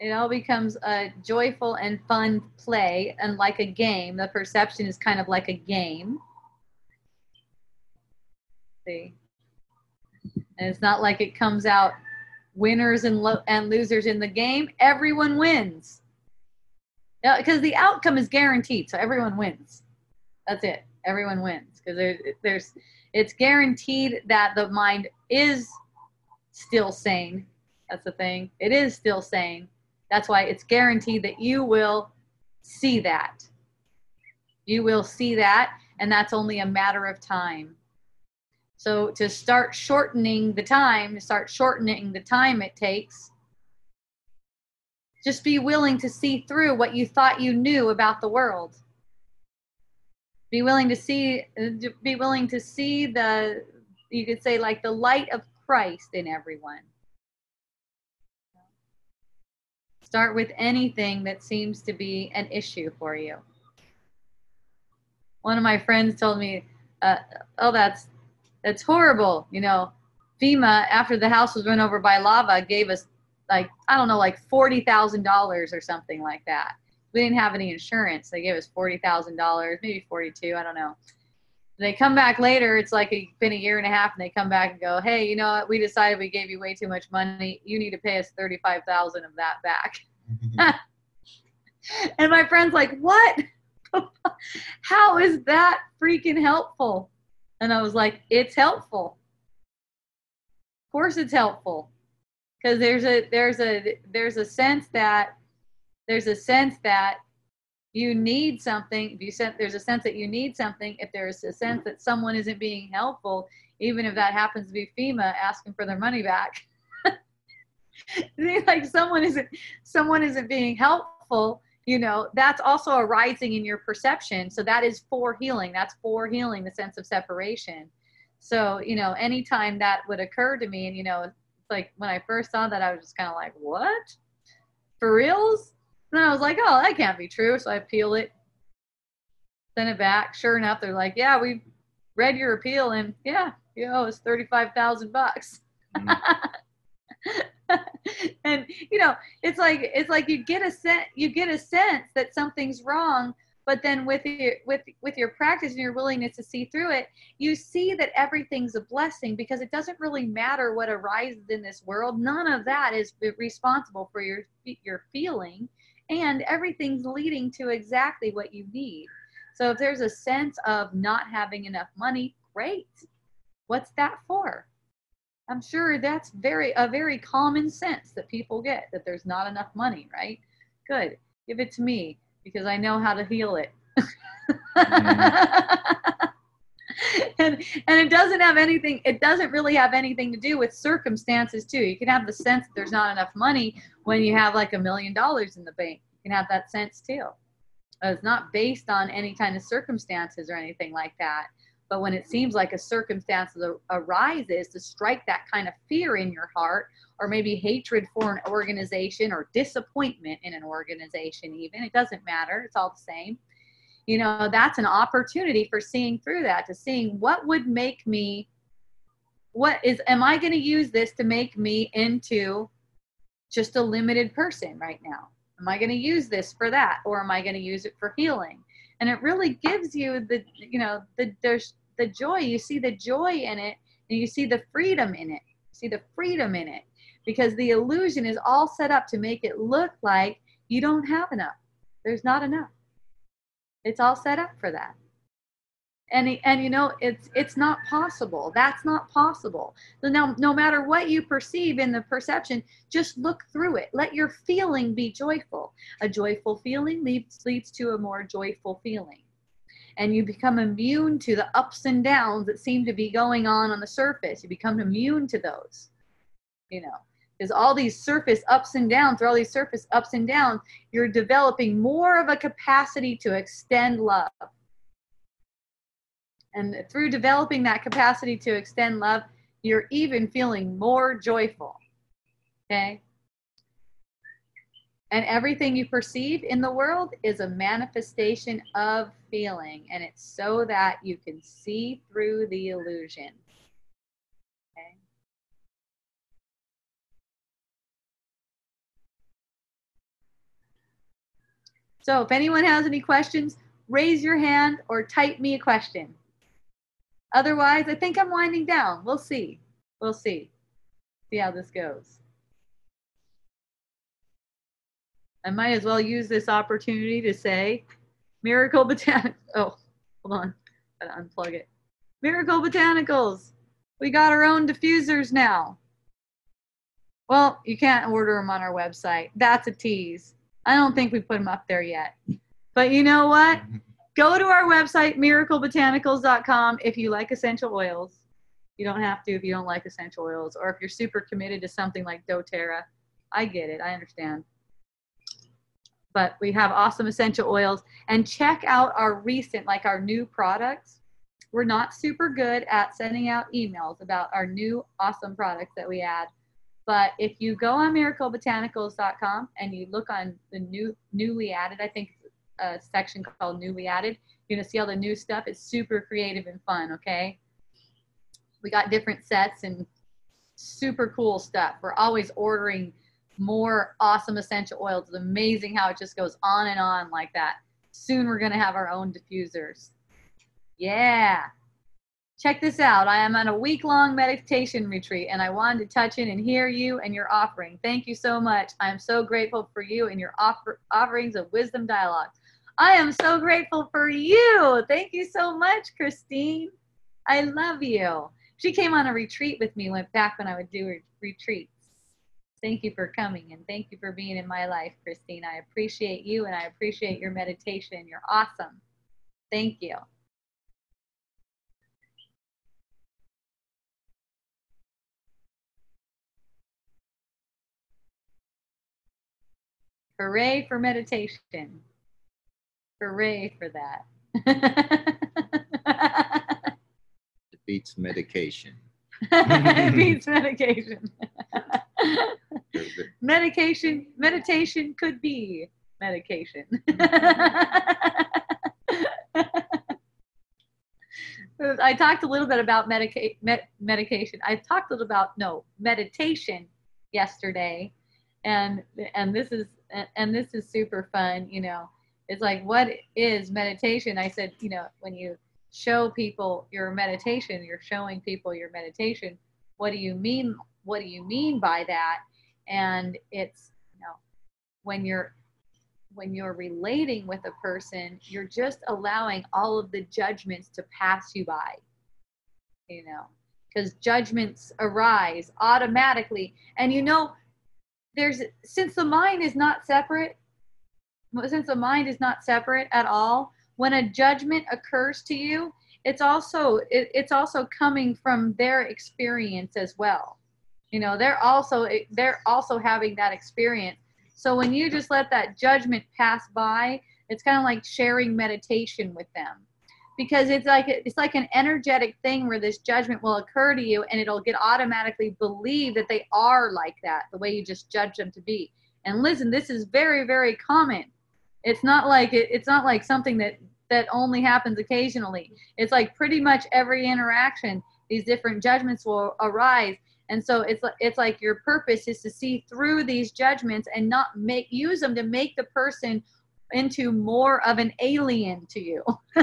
Speaker 1: it all becomes a joyful and fun play and like a game. The perception is kind of like a game see. And it's not like it comes out winners and lo- and losers in the game. Everyone wins. Yeah, because the outcome is guaranteed, so everyone wins. That's it. Everyone wins because there's there's it's guaranteed that the mind is still sane. That's the thing. It is still sane. That's why it's guaranteed that you will see that. You will see that, and that's only a matter of time. So to start shortening the time, to start shortening the time it takes, just be willing to see through what you thought you knew about the world. Be willing to see be willing to see the you could say like the light of Christ in everyone. Start with anything that seems to be an issue for you. One of my friends told me, uh, "Oh, that's that's horrible." You know, FEMA after the house was run over by lava gave us like I don't know, like forty thousand dollars or something like that. We didn't have any insurance. They gave us forty thousand dollars, maybe forty-two. I don't know. They come back later. It's like a, been a year and a half, and they come back and go, "Hey, you know what? We decided we gave you way too much money. You need to pay us thirty-five thousand of that back." Mm-hmm. [LAUGHS] and my friend's like, "What? [LAUGHS] How is that freaking helpful?" And I was like, "It's helpful. Of course, it's helpful because there's a there's a there's a sense that there's a sense that you need something if you said there's a sense that you need something if there's a sense that someone isn't being helpful even if that happens to be fema asking for their money back [LAUGHS] like someone isn't someone isn't being helpful you know that's also arising in your perception so that is for healing that's for healing the sense of separation so you know anytime that would occur to me and you know like when I first saw that, I was just kind of like, what? For reals? And then I was like, oh, that can't be true. So I appeal it, send it back. Sure enough, they're like, yeah, we read your appeal, and yeah, you know, it's thirty-five thousand bucks. Mm. [LAUGHS] and you know, it's like it's like you get a sense you get a sense that something's wrong but then with your with with your practice and your willingness to see through it you see that everything's a blessing because it doesn't really matter what arises in this world none of that is responsible for your your feeling and everything's leading to exactly what you need. So if there's a sense of not having enough money great. What's that for? I'm sure that's very a very common sense that people get that there's not enough money right? Good. Give it to me because I know how to heal it. Mm-hmm. [LAUGHS] [LAUGHS] and and it doesn't have anything it doesn't really have anything to do with circumstances too you can have the sense that there's not enough money when you have like a million dollars in the bank you can have that sense too uh, it's not based on any kind of circumstances or anything like that but when it seems like a circumstance arises to strike that kind of fear in your heart, or maybe hatred for an organization or disappointment in an organization, even, it doesn't matter. It's all the same. You know, that's an opportunity for seeing through that, to seeing what would make me, what is, am I going to use this to make me into just a limited person right now? Am I going to use this for that? Or am I going to use it for healing? and it really gives you the you know the there's the joy you see the joy in it and you see the freedom in it you see the freedom in it because the illusion is all set up to make it look like you don't have enough there's not enough it's all set up for that. And and you know it's it's not possible. That's not possible. Now no matter what you perceive in the perception just look through it. Let your feeling be joyful. A joyful feeling leads leads to a more joyful feeling. And you become immune to the ups and downs that seem to be going on on the surface. You become immune to those, you know, because all these surface ups and downs, through all these surface ups and downs, you're developing more of a capacity to extend love. And through developing that capacity to extend love, you're even feeling more joyful. Okay? And everything you perceive in the world is a manifestation of feeling, and it's so that you can see through the illusion. So, if anyone has any questions, raise your hand or type me a question. Otherwise, I think I'm winding down. We'll see. We'll see. See how this goes. I might as well use this opportunity to say Miracle Botanicals. [LAUGHS] Oh, hold on. Gotta unplug it. Miracle Botanicals. We got our own diffusers now. Well, you can't order them on our website. That's a tease. I don't think we put them up there yet. But you know what? [LAUGHS] Go to our website, miraclebotanicals.com, if you like essential oils. You don't have to if you don't like essential oils, or if you're super committed to something like doTERRA. I get it. I understand. But we have awesome essential oils. And check out our recent, like our new products. We're not super good at sending out emails about our new awesome products that we add. But if you go on miraclebotanicals.com and you look on the new newly added, I think a section called newly added, you're gonna see all the new stuff. It's super creative and fun, okay? We got different sets and super cool stuff. We're always ordering more awesome essential oils. It's amazing how it just goes on and on like that. Soon we're gonna have our own diffusers. Yeah. Check this out. I am on a week long meditation retreat and I wanted to touch in and hear you and your offering. Thank you so much. I am so grateful for you and your offer- offerings of wisdom dialogue. I am so grateful for you. Thank you so much, Christine. I love you. She came on a retreat with me, went back when I would do retreats. Thank you for coming and thank you for being in my life, Christine. I appreciate you and I appreciate your meditation. You're awesome. Thank you. Hooray for meditation. Hooray for that.
Speaker 3: It beats medication. [LAUGHS]
Speaker 1: it beats medication. [LAUGHS] medication, meditation could be medication. [LAUGHS] I talked a little bit about medica- med- medication. I talked a little about no meditation yesterday, and and this is and this is super fun. You know, it's like what is meditation? I said, you know, when you show people your meditation, you're showing people your meditation. What do you mean? What do you mean by that? And it's you know, when you're when you're relating with a person, you're just allowing all of the judgments to pass you by. You know, because judgments arise automatically. And you know, there's since the mind is not separate, since the mind is not separate at all, when a judgment occurs to you, it's also it, it's also coming from their experience as well. You know, they're also they're also having that experience so when you just let that judgment pass by, it's kind of like sharing meditation with them. Because it's like it's like an energetic thing where this judgment will occur to you and it'll get automatically believe that they are like that, the way you just judge them to be. And listen, this is very, very common. It's not like it, it's not like something that that only happens occasionally. It's like pretty much every interaction, these different judgments will arise and so it's like it's like your purpose is to see through these judgments and not make use them to make the person into more of an alien to you. [LAUGHS]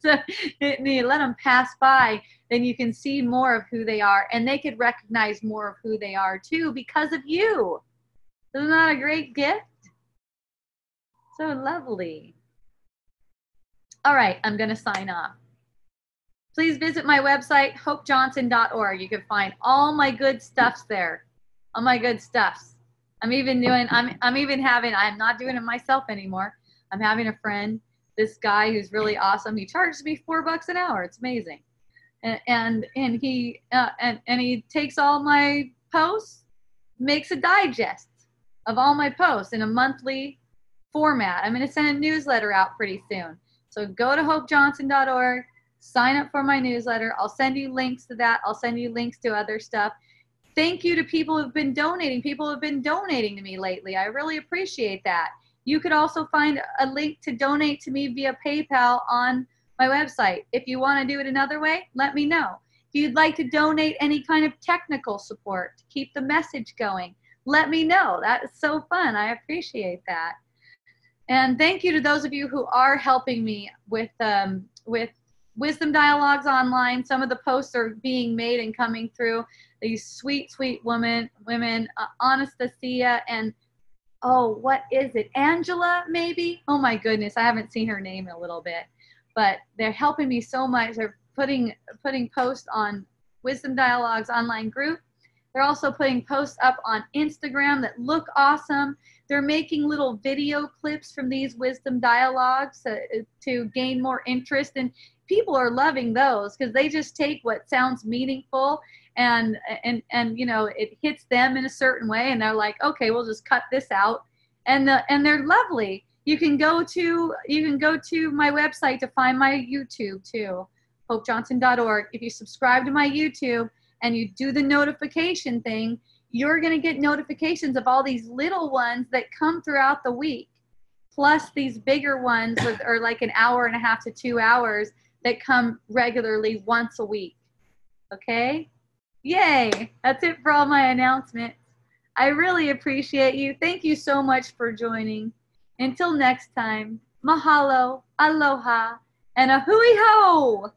Speaker 1: so you let them pass by, then you can see more of who they are, and they could recognize more of who they are too because of you. Isn't that a great gift? So lovely. All right, I'm going to sign off please visit my website, hopejohnson.org. You can find all my good stuffs there. All my good stuffs. I'm even doing, I'm, I'm even having, I'm not doing it myself anymore. I'm having a friend, this guy who's really awesome. He charges me four bucks an hour. It's amazing. And, and, and he, uh, and, and he takes all my posts, makes a digest of all my posts in a monthly format. I'm going to send a newsletter out pretty soon. So go to hopejohnson.org sign up for my newsletter. I'll send you links to that. I'll send you links to other stuff. Thank you to people who've been donating. People have been donating to me lately. I really appreciate that. You could also find a link to donate to me via PayPal on my website. If you want to do it another way, let me know. If you'd like to donate any kind of technical support to keep the message going, let me know. That is so fun. I appreciate that. And thank you to those of you who are helping me with um, with wisdom dialogues online. Some of the posts are being made and coming through. These sweet, sweet women, women, uh, Anastasia and oh, what is it? Angela, maybe? Oh my goodness, I haven't seen her name in a little bit. But they're helping me so much. They're putting putting posts on Wisdom Dialogues online group. They're also putting posts up on Instagram that look awesome. They're making little video clips from these wisdom dialogues to, to gain more interest. And people are loving those because they just take what sounds meaningful and and and you know it hits them in a certain way and they're like okay we'll just cut this out and the and they're lovely you can go to you can go to my website to find my youtube too hopejohnson.org if you subscribe to my youtube and you do the notification thing you're going to get notifications of all these little ones that come throughout the week plus these bigger ones that are like an hour and a half to two hours that come regularly once a week okay Yay! That's it for all my announcements. I really appreciate you. Thank you so much for joining. Until next time, mahalo, aloha, and a hui ho!